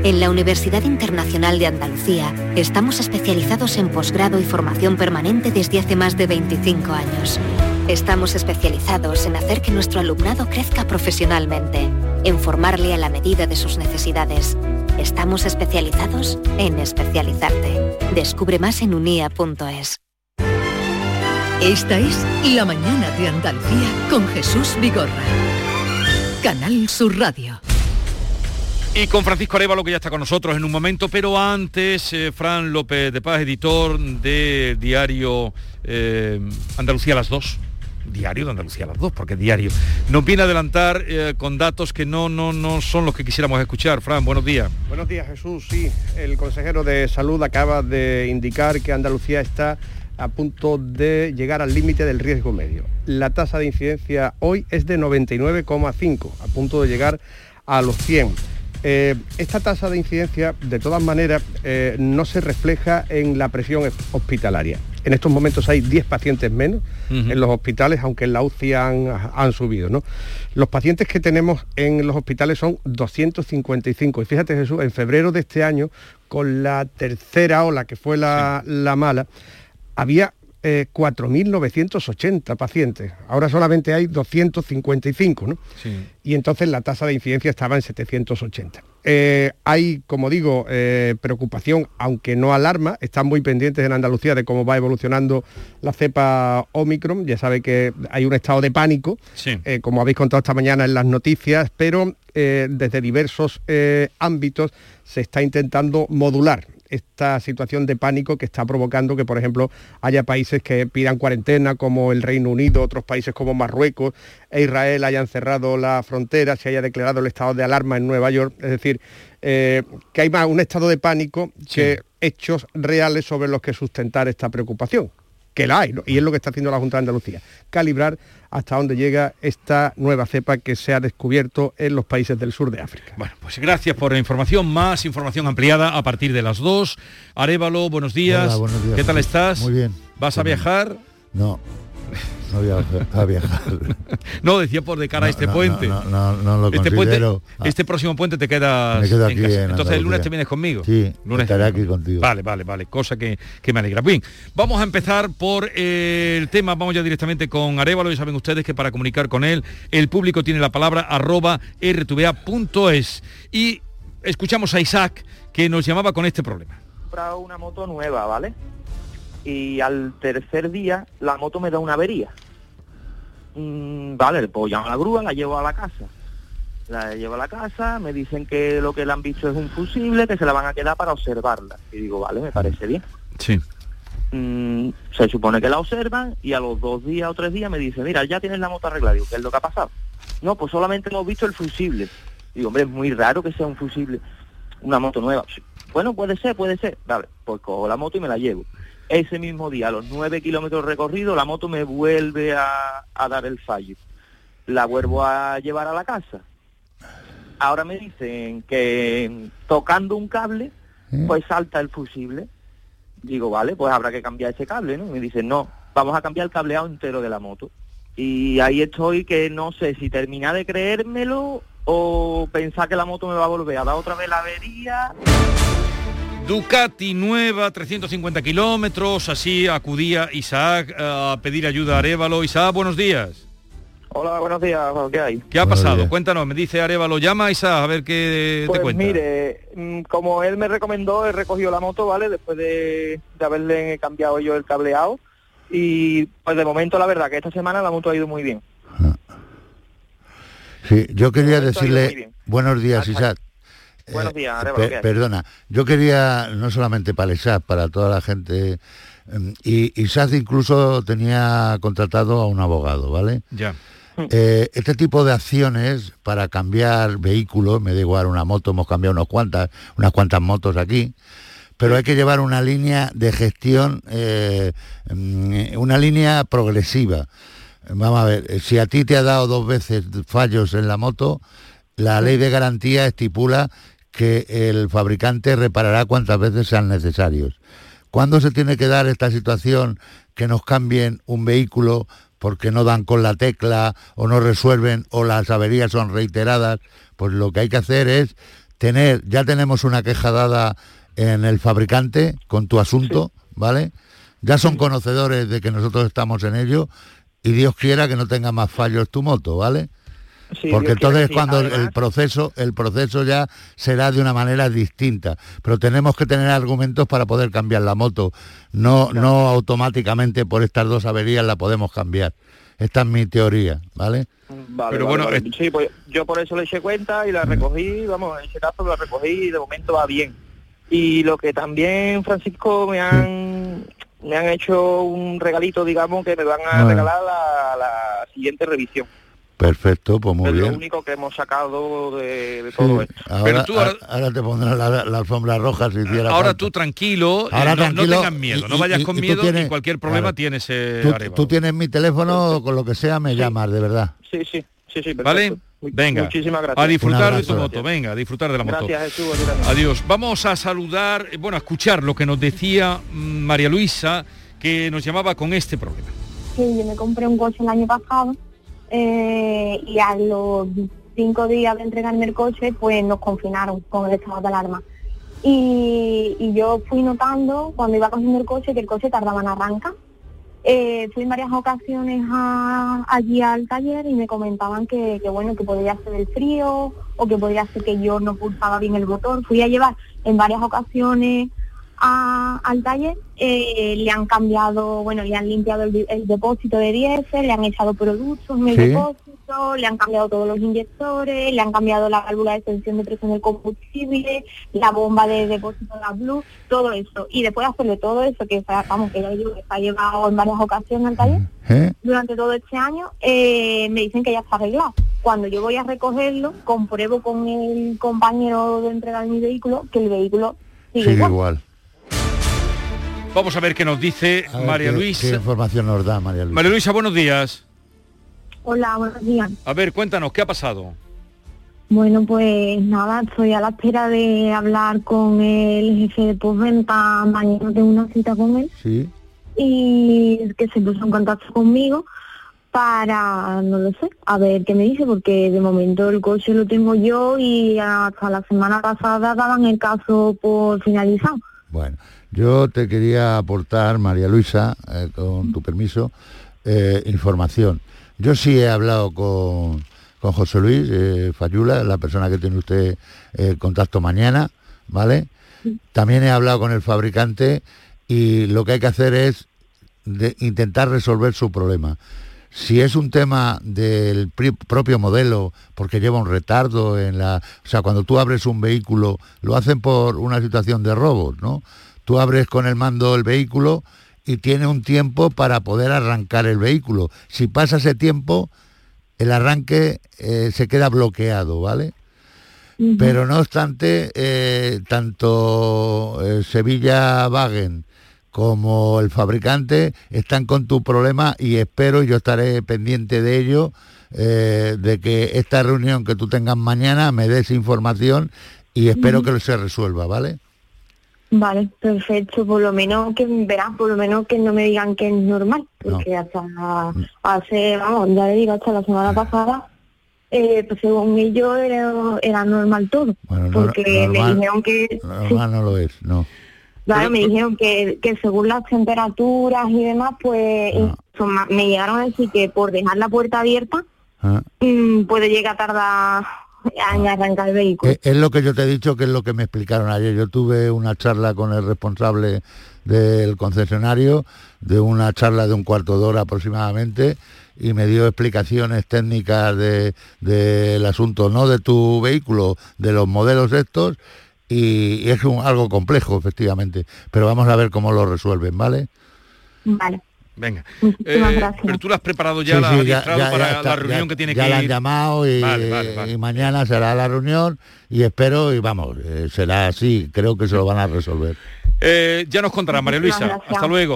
En la Universidad Internacional de Andalucía estamos especializados en posgrado y formación permanente desde hace más de 25 años. Estamos especializados en hacer que nuestro alumnado crezca profesionalmente, en formarle a la medida de sus necesidades. Estamos especializados en especializarte. Descubre más en unia.es. Esta es La Mañana de Andalucía con Jesús Vigorra. Canal Sur Radio. Y con Francisco Arevalo, que ya está con nosotros en un momento, pero antes, eh, Fran López de Paz, editor de diario eh, Andalucía las 2. Diario de Andalucía las 2, porque es diario. Nos viene a adelantar eh, con datos que no, no, no son los que quisiéramos escuchar. Fran, buenos días. Buenos días, Jesús. Sí, el consejero de salud acaba de indicar que Andalucía está a punto de llegar al límite del riesgo medio. La tasa de incidencia hoy es de 99,5, a punto de llegar a los 100. Eh, esta tasa de incidencia, de todas maneras, eh, no se refleja en la presión hospitalaria. En estos momentos hay 10 pacientes menos en los hospitales, aunque en la UCI han, subido. ¿no? Los pacientes que tenemos en los hospitales son 255. Y fíjate Jesús, en febrero de este año, con la tercera ola, que fue la, la mala, había 4.980 eh, pacientes. Ahora solamente hay 255, ¿no? Y entonces la tasa de incidencia estaba en 780. Eh, hay, como digo, eh, preocupación, aunque no alarma. Están muy pendientes en Andalucía de cómo va evolucionando la cepa Omicron. Ya sabe que hay un estado de pánico, como habéis contado esta mañana en las noticias, pero desde diversos ámbitos se está intentando modular esta situación de pánico que está provocando que, por ejemplo, haya países que pidan cuarentena, como el Reino Unido, otros países como Marruecos e Israel hayan cerrado la frontera, se haya declarado el estado de alarma en Nueva York. Es decir, eh, que hay más un estado de pánico que hechos reales sobre los que sustentar esta preocupación que la hay, y es lo que está haciendo la Junta de Andalucía, calibrar hasta dónde llega esta nueva cepa que se ha descubierto en los países del sur de África. Bueno, pues gracias por la información, más información ampliada a partir de las dos. Arevalo, buenos días. buenos días. ¿Qué tal estás? Muy bien. ¿Vas a viajar? No, no voy a, viajar. no, decía por de cara a este puente. No, no, lo este, considero. Puente, este próximo puente te quedas me quedo aquí en casa. Entonces el lunes te vienes conmigo. Sí, lunes estaré aquí contigo. Vale, vale, vale. Cosa que, que, me alegra. Bien, vamos a empezar por eh, el tema. Vamos ya directamente con Arevalo. Y saben ustedes que para comunicar con él, el público tiene la palabra arroba rtva.es. Y escuchamos a Isaac que nos llamaba con este problema. Una moto nueva, ¿vale? Y al tercer día la moto me da una avería. Mm, vale, pues llamo a la grúa, la llevo a la casa. La llevo a la casa, me dicen que lo que le han visto es un fusible, que se la van a quedar para observarla. Y digo, vale, me parece bien. Sí. Mm, se supone que la observan y a los dos días o tres días me dicen, mira, ya tienes la moto arreglada. Digo, ¿qué es lo que ha pasado? No, pues solamente hemos visto el fusible. Digo, hombre, es muy raro que sea un fusible, una moto nueva. Bueno, puede ser, puede ser. Vale, pues cojo la moto y me la llevo ese mismo día, a los nueve kilómetros recorridos, la moto me vuelve a, dar el fallo. La vuelvo a llevar a la casa. Ahora me dicen que tocando un cable, ¿Eh? pues salta el fusible. Digo, vale, pues habrá que cambiar ese cable, ¿no? me dicen, no, vamos a cambiar el cableado entero de la moto. Y ahí estoy que no sé si terminar de creérmelo o pensar que la moto me va a volver a dar otra vez la avería. Ducati nueva, 350 kilómetros, así acudía Isaac a pedir ayuda a Arevalo. Isaac, buenos días. Hola, buenos días, ¿qué hay? ¿Qué ha pasado? Cuéntanos, me dice Arevalo, llama a Isaac a ver qué Pues te cuenta. mire, mm, como él me recomendó, he recogido la moto, ¿vale? Después de, de haberle cambiado yo el cableado. Y pues de momento la verdad que esta semana la moto ha ido muy bien. Sí, yo quería decirle buenos días, Isaac. Buenos días, Eh, Arevalo, pe- ¿qué hay? perdona, yo quería, no solamente para el ISAT, para toda la gente, em, y ISAT incluso tenía contratado a un abogado, ¿vale? Ya. Eh, este tipo de acciones para cambiar vehículos, me da igual una moto, hemos cambiado unas cuantas, unas cuantas motos aquí, pero hay que llevar una línea de gestión, eh, mm, una línea progresiva. Vamos a ver, eh, si a ti te ha dado dos veces fallos en la moto, la ley de garantía estipula que el fabricante reparará cuantas veces sean necesarios. ¿Cuándo se tiene que dar esta situación que nos cambien un vehículo porque no dan con la tecla o no resuelven o las averías son reiteradas? Pues lo que hay que hacer es tener, ya tenemos una queja dada en el fabricante con tu asunto, ¿vale? Ya son conocedores de que nosotros estamos en ello y Dios quiera que no tenga más fallos tu moto, ¿vale? Sí, Porque Dios entonces cuando el- proceso, el proceso ya será de una manera distinta. Pero tenemos que tener argumentos para poder cambiar la moto. No, no automáticamente por estas dos averías la podemos cambiar. Esta es mi teoría, ¿vale? Vale, Pero vale, bueno, vale. sí, pues yo por eso le eché cuenta y la recogí, vamos, en ese caso la recogí y de momento va bien. Y lo que también, Francisco, me han me han hecho un regalito, digamos, que me van a Bueno. regalar la, la siguiente revisión. Perfecto, pues muy es lo bien. único que hemos sacado de, de Sí, todo esto. Ahora, tú ahora- a- ahora te pondrán la, la alfombra roja si hiciera Ahora falta. tú tranquilo, eh, Ahora no, no tranquilo, tengas miedo, no vayas y- con y miedo tienes- y cualquier problema claro. tienes eh, Tú, tú tienes mi teléfono, con lo que sea me llamas, de verdad. Sí, sí, sí, sí, perfecto. ¿Vale? Venga, Muchísimas gracias. a disfrutar de tu moto, venga, a disfrutar de la moto. Gracias, Jesús. a ti también. Adiós. Vamos a saludar, eh, bueno, a escuchar lo que nos decía mm, María Luisa, que nos llamaba con este problema. Sí, yo me compré un coche el año pasado eh, y a los cinco días de entregarme el coche, pues nos confinaron con el estado de alarma. Y, yo fui notando cuando iba cogiendo el coche que el coche tardaba en arrancar. Eh, fui en varias ocasiones a- allí al taller y me comentaban que, bueno que podría ser el frío o que podría ser que yo no pulsaba bien el botón. Fui a llevar en varias ocasiones a- al taller, eh, le han cambiado, bueno, le han limpiado el, depósito de diésel, le han echado productos en el Sí. depósito, le han cambiado todos los inyectores, le han cambiado la válvula de extensión de presión del combustible, la bomba de depósito de la Blue, todo eso. Y después de hacerle todo eso, que vamos, que ya digo que se ha llevado en varias ocasiones al taller, ¿Eh? durante todo este año, eh, me dicen que ya está arreglado. Cuando yo voy a recogerlo, compruebo con el compañero de entregar mi vehículo que el vehículo sigue Sigue igual. igual. Vamos a ver qué nos dice A María qué- Luisa. ¿Qué información nos da María Luisa? María Luisa, buenos días. Hola, buenos días. A ver, cuéntanos, ¿qué ha pasado? Bueno, pues nada, estoy a la espera de hablar con el jefe de postventa. Mañana tengo una cita con él Sí. y que se puso en contacto conmigo para, no lo sé, a ver qué me dice, porque de momento el coche lo tengo yo y hasta la semana pasada daban el caso por finalizado. Bueno, yo te quería aportar, María Luisa, eh, con tu permiso, eh, información. Yo sí he hablado con, con José Luis eh, Fayula, la persona que tiene usted eh, contacto mañana, ¿vale? También he hablado con el fabricante y lo que hay que hacer es intentar resolver su problema. Si es un tema del propio modelo, porque lleva un retardo en la... O sea, cuando tú abres un vehículo, lo hacen por una situación de robo, ¿no? Tú abres con el mando el vehículo y tiene un tiempo para poder arrancar el vehículo. Si pasa ese tiempo, el arranque eh, se queda bloqueado, ¿vale? Pero no obstante, eh, tanto eh, Sevilla Wagen como el fabricante están con tu problema y espero, yo estaré pendiente de ello, eh, de que esta reunión que tú tengas mañana me des información y espero que se resuelva, ¿vale? Vale, perfecto, por lo menos que verás, por lo menos que no me digan que es normal, porque hasta hace, vamos, ya le digo, hasta la semana pasada eh, pues según ellos era, era normal todo. porque me dijeron que... Normal no lo es, no. Claro, me dijeron que, que según las temperaturas y demás, pues Ah. me llegaron a decir que por dejar la puerta abierta Ah. mm, puede llegar a tardar en arrancar el vehículo. Es, es lo que yo te he dicho, que es lo que me explicaron ayer. Yo tuve una charla con el responsable del concesionario, de una charla de un cuarto de hora aproximadamente, y me dio explicaciones técnicas de- del asunto, no de tu vehículo, de los modelos estos, y, y es un- algo complejo, efectivamente. Pero vamos a ver cómo lo resuelven, ¿vale? Vale. Venga. Eh, pero tú lo has preparado ya, Sí, la sí, ya- ya- ya para está, la reunión ya- que tiene ya que la han ir. llamado y, Vale, vale, vale. y mañana será la reunión y espero y vamos, eh, será así, creo que se lo van a resolver. Eh, ya nos contará María Luisa. Luego.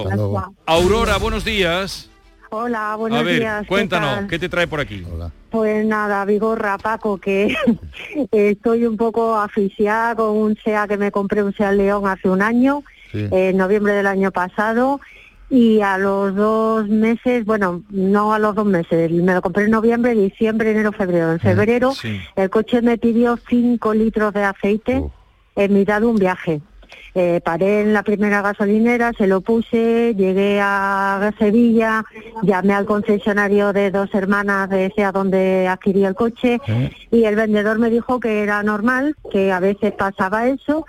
Hasta luego. Aurora, buenos días. Hola, buenos a ver, días. ¿qué cuéntanos? ¿qué te trae por aquí? Pues nada, Vigorra, Paco, que estoy un poco asfixiada con un SEA que me compré, un SEA León hace un año, Sí. en noviembre del año pasado, y a los dos meses, bueno, no a los dos meses, me lo compré en noviembre, diciembre, enero, febrero. En febrero sí. el coche me pidió 5 litros de aceite en mitad de un viaje. Eh, paré en la primera gasolinera, se lo puse, llegué a Sevilla, llamé al concesionario de dos hermanas de ese a donde adquirí el coche y el vendedor me dijo que era normal, que a veces pasaba eso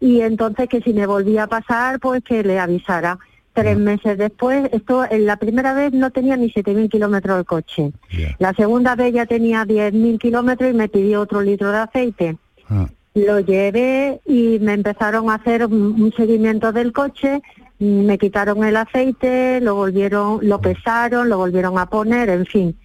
y entonces que si me volvía a pasar pues que le avisara. Tres meses después, esto en la primera vez no tenía ni 7.000 kilómetros el coche. La segunda vez ya tenía 10.000 kilómetros y me pidió otro litro de aceite. Lo llevé y me empezaron a hacer un, seguimiento del coche, mm, me quitaron el aceite, lo volvieron, lo pesaron, lo volvieron a poner, en fin.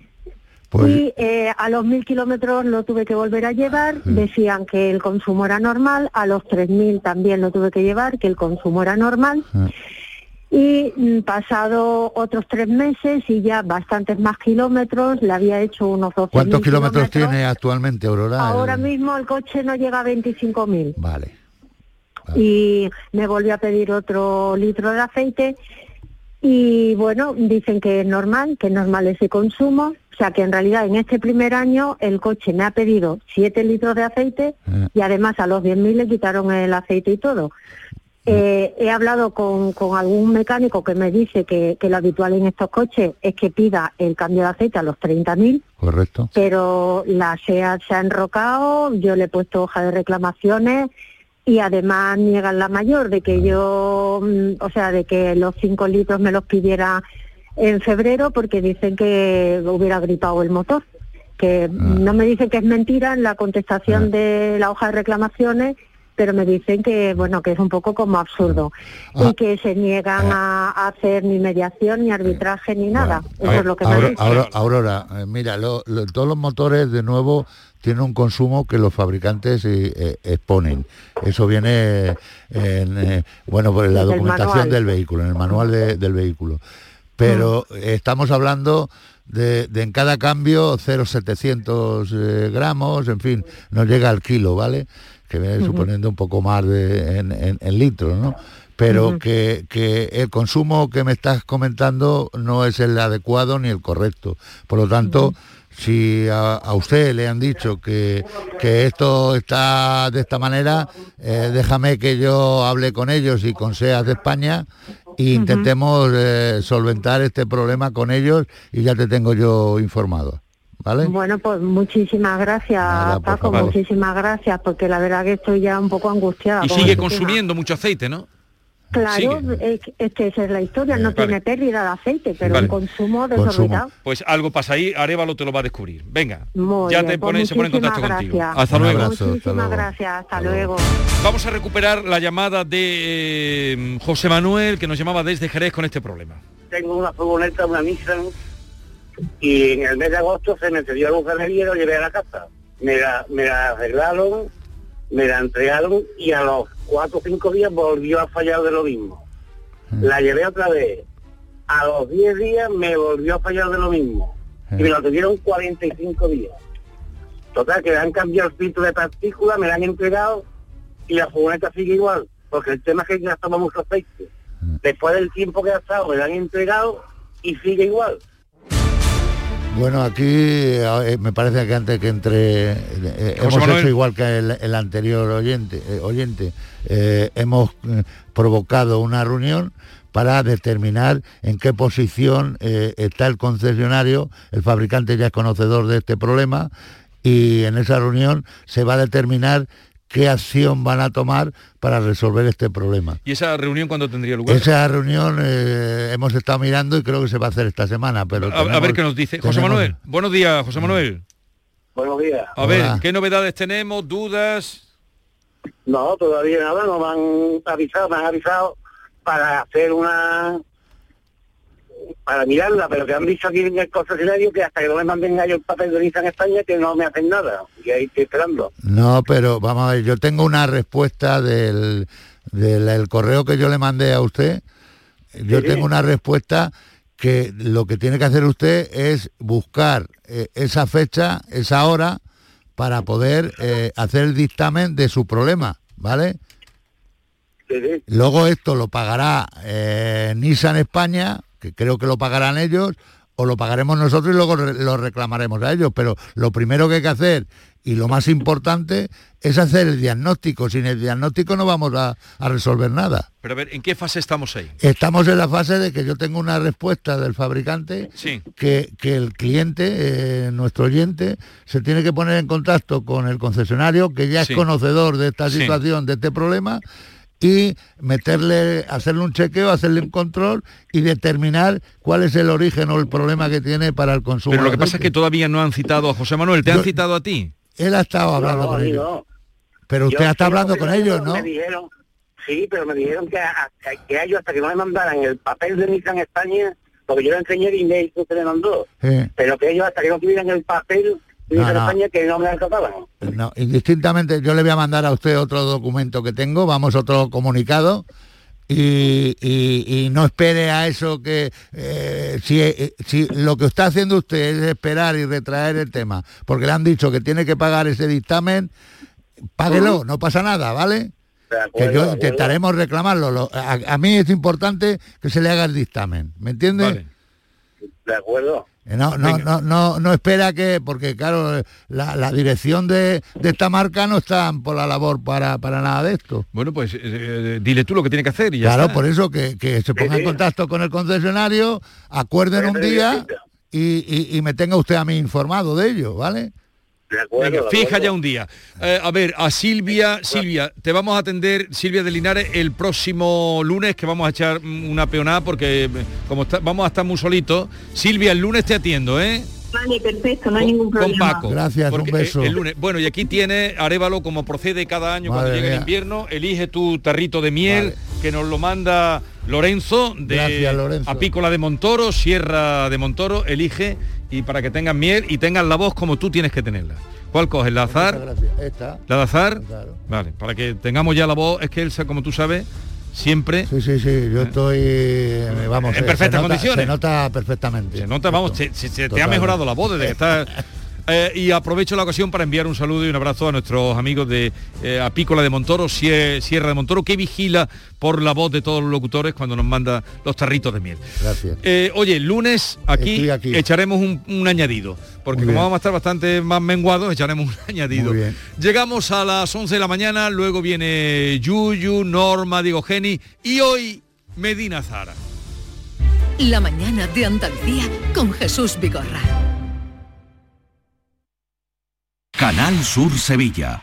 y eh, a los mil kilómetros lo tuve que volver a llevar, decían que el consumo era normal, a los 3.000 también lo tuve que llevar, que el consumo era normal. Y mm, pasado otros tres meses y ya bastantes más kilómetros, le había hecho unos 12.000 ¿Cuántos kilómetros tiene actualmente Aurora? Ahora El- mismo el coche no llega a 25.000 Vale. y me volvió a pedir otro litro de aceite y bueno, dicen que es normal, que es normal ese consumo, o sea que en realidad en este primer año el coche me ha pedido 7 litros de aceite y además a los 10.000 le quitaron el aceite y todo. Eh, he hablado con, con algún mecánico que me dice que, que lo habitual en estos coches es que pida el cambio de aceite a los 30.000 Correcto. pero la SEAT se ha enrocado, yo le he puesto hoja de reclamaciones y además niegan la mayor de que yo, mm, o sea, de que los 5 litros me los pidiera en febrero porque dicen que hubiera gripado el motor. Que no me dicen que es mentira en la contestación de la hoja de reclamaciones, pero me dicen que, bueno, que es un poco como absurdo y que se niegan a, a hacer ni mediación, ni arbitraje, ni nada. Eso es lo que me Aurora, dicho. Aurora- Aurora, eh, mira, lo- lo- todos los motores de nuevo tienen un consumo que los fabricantes eh, eh, exponen. Eso viene en, eh, bueno, por la Del documentación del vehículo, en el manual de- del vehículo. Pero Mm. eh, estamos hablando de, de en cada cambio 0,700 eh, gramos, en fin, no llega al kilo, ¿vale? Que viene suponiendo un poco más de, en, en- en litros, ¿no? Pero que, que el consumo que me estás comentando no es el adecuado ni el correcto. Por lo tanto, si a, a usted le han dicho que, que esto está de esta manera, eh, déjame que yo hable con ellos y con SEAS de España e intentemos eh, solventar este problema con ellos y ya te tengo yo informado. ¿Vale? Bueno, pues muchísimas gracias, Nada, Paco, favor. muchísimas gracias, porque la verdad que estoy ya un poco angustiada. Y sigue tema. consumiendo mucho aceite, ¿no? Claro, es, que- es que esa es la historia, no Vale. tiene pérdida de aceite, pero Vale. un consumo desorbitado. Pues algo pasa ahí, Arevalo te lo va a descubrir. Venga, Muy ya bien, te pues pone, se pone en contacto contigo. Hasta Un luego. abrazo, Muchísimas gracias, hasta luego. Vamos a recuperar la llamada de eh, José Manuel, que nos llamaba desde Jerez con este problema. tengo una furgoneta, una Nissan, y en el mes de agosto se me dio luz de y lo llevé a la casa. Me la, me la arreglaron, me la entregaron y a los cuatro o cinco días volvió a fallar de lo mismo. La llevé otra vez. A los 10 días me volvió a fallar de lo mismo. Y me lo tuvieron 45 días. Total, que le han cambiado el filtro de partículas, me la han entregado y la furgoneta sigue igual. Porque el tema es que gastamos mucho aceite. Después del tiempo que ha estado, me la han entregado y sigue igual. Bueno, aquí eh, me parece que antes que entre eh, hemos hecho igual que el, anterior oyente, eh, oyente. Hemos provocado una reunión para determinar en qué posición está el concesionario, el fabricante ya es conocedor de este problema y en esa reunión se va a determinar qué acción van a tomar para resolver este problema. ¿Y esa reunión cuándo tendría lugar? Esa reunión eh, hemos estado mirando y creo que se va a hacer esta semana. Pero a, ver qué nos dice. José Manuel, buenos días, José Manuel. Buenos días. A ver, ¿qué novedades tenemos? ¿Dudas? No, todavía nada, no me han avisado, me han avisado para hacer una para mirarla, pero que han dicho aquí en el concesionario que hasta que no me manden ellos el papel de en España que no me hacen nada. Y ahí estoy esperando. No, pero vamos a ver, yo tengo una respuesta del, del correo que yo le mandé a usted. Yo tengo una respuesta que lo que tiene que hacer usted es buscar eh, esa fecha, esa hora, para poder eh, hacer el dictamen de su problema, ¿vale? Luego esto lo pagará eh, Nissan España, que creo que lo pagarán ellos, o lo pagaremos nosotros y luego lo reclamaremos a ellos. Pero lo primero que hay que hacer, y lo más importante, es hacer el diagnóstico. Sin el diagnóstico no vamos a, resolver nada. Pero a ver, ¿en qué fase estamos ahí? Estamos en la fase de que yo tengo una respuesta del fabricante, que, que, el cliente, eh, nuestro oyente, se tiene que poner en contacto con el concesionario, que ya es conocedor de esta situación, de este problema, y meterle, hacerle un chequeo, hacerle un control y determinar cuál es el origen o el problema que tiene para el consumo. Pero lo que pasa es que todavía no han citado a José Manuel, ¿te han citado a ti? Él ha estado hablando con ellos. Pero usted ha estado hablando con ellos, ¿no? sí, pero me dijeron que, que, ellos hasta que no me mandaran el papel de en España, porque yo le enseñé el email que usted le mandó, pero que ellos hasta que no tuvieran el papel no, que no me No, indistintamente yo le voy a mandar a usted otro documento que tengo, vamos, otro comunicado. Y, no espere a eso que eh, si, eh, si lo que está haciendo usted es esperar y retraer el tema, porque le han dicho que tiene que pagar ese dictamen, páguelo, no pasa nada, ¿vale? que yo intentaremos reclamarlo. A, mí es importante que se le haga el dictamen, ¿me entiende? De acuerdo. Eh, no, no, no, no, no espera que, porque claro, la, dirección de, esta marca no está por la labor para, para nada de esto. Bueno, pues eh, eh, dile tú lo que tiene que hacer y ya Claro, por eso que, se ponga en contacto con el concesionario, acuerden un día y, y me tenga usted a mí informado de ello, ¿vale? Fija ya un día. Eh, a ver, a Silvia, Silvia, te vamos a atender, Silvia de Linares, el próximo lunes que vamos a echar una peonada porque como vamos a estar muy solitos. Silvia, el lunes te atiendo, ¿eh? Vale, perfecto, no hay ningún problema. Con Paco. Gracias, un beso. El, lunes. Bueno, y aquí tiene Arevalo como procede cada año cuando llega el invierno. Elige tu tarrito de miel que nos lo manda Lorenzo de Lorenzo. Apícola de Montoro, Sierra de Montoro. Elige y para que tengan miel y tengan la voz como tú tienes que tenerla. ¿Cuál coges? ¿La azar? Esta. ¿La de azar? Vale, para que tengamos ya la voz, es que él, como tú sabes, siempre... Sí, sí, sí, yo estoy, eh, vamos... En eh, perfectas condiciones. Se nota perfectamente. Se nota, vamos, se, te ha mejorado la voz desde que estás eh, y aprovecho la ocasión para enviar un saludo y un abrazo a nuestros amigos de eh, Apícola de Montoro, Sierra de Montoro, que vigila por la voz de todos los locutores cuando nos manda los tarritos de miel. Gracias. Eh, oye, lunes aquí, echaremos un, añadido, porque como vamos a estar bastante más menguados, echaremos un añadido. Llegamos a las 11 de la mañana, luego viene Yuyu, Norma, Diego Geni y hoy Medina Zara. La mañana de Andalucía con Jesús Vigorra. Canal Sur Sevilla.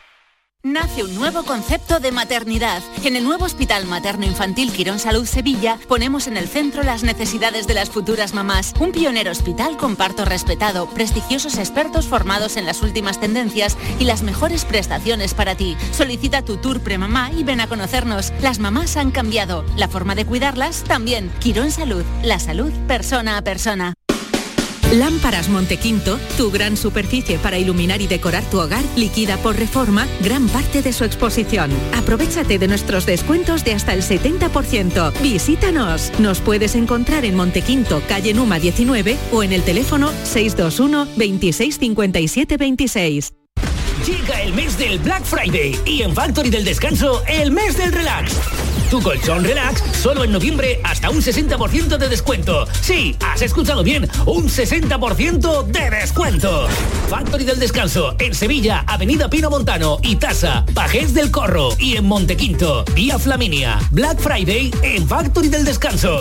Nace un nuevo concepto de maternidad. En el nuevo Hospital Materno Infantil Quirón Salud Sevilla ponemos en el centro las necesidades de las futuras mamás. Un pionero hospital con parto respetado, prestigiosos expertos formados en las últimas tendencias y las mejores prestaciones para ti. Solicita tu tour premamá y ven a conocernos. Las mamás han cambiado, la forma de cuidarlas también. Quirón Salud, la salud persona a persona. Lámparas Montequinto, tu gran superficie para iluminar y decorar tu hogar, liquida por reforma gran parte de su exposición. Aprovechate de nuestros descuentos de hasta el 70%. Visítanos. Nos puedes encontrar en Montequinto, calle Numa 19 o en el teléfono 621 26 26. Llega el mes del Black Friday y en Factory del Descanso el mes del relax. Tu colchón relax solo en noviembre hasta un 60% de descuento. Sí, has escuchado bien, un 60% de descuento. Factory del Descanso en Sevilla, Avenida Pino Montano y Tasa, Pajés del Corro y en Montequinto, Vía Flaminia. Black Friday en Factory del Descanso.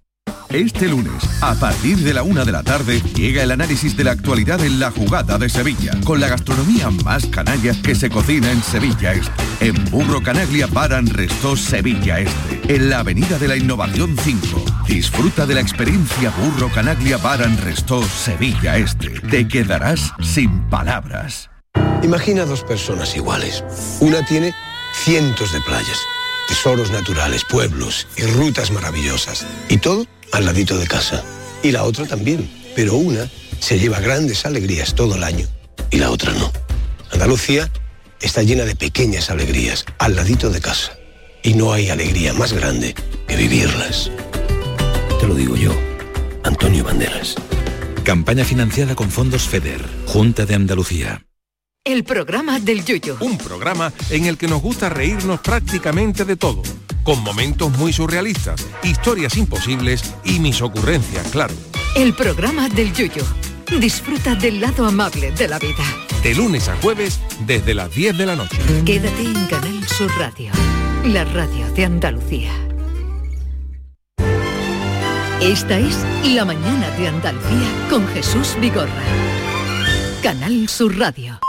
Este lunes, a partir de la una de la tarde, llega el análisis de la actualidad en la jugada de Sevilla, con la gastronomía más canalla que se cocina en Sevilla Este. En Burro Canaglia Baran Resto Sevilla Este, en la Avenida de la Innovación 5. Disfruta de la experiencia Burro Canaglia Baran Resto Sevilla Este. Te quedarás sin palabras. Imagina dos personas iguales. Una tiene cientos de playas, tesoros naturales, pueblos y rutas maravillosas. Y todo al ladito de casa. Y la otra también. Pero una se lleva grandes alegrías todo el año y la otra no. Andalucía está llena de pequeñas alegrías al ladito de casa. Y no hay alegría más grande que vivirlas. Te lo digo yo, Antonio Banderas. Campaña financiada con fondos FEDER, Junta de Andalucía. El programa del Yuyo. Un programa en el que nos gusta reírnos prácticamente de todo, con momentos muy surrealistas, historias imposibles y mis ocurrencias, claro. El programa del Yuyo. Disfruta del lado amable de la vida. De lunes a jueves desde las 10 de la noche. Quédate en Canal Sur Radio, la radio de Andalucía. Esta es La mañana de Andalucía con Jesús Vigorra. Canal Sur Radio.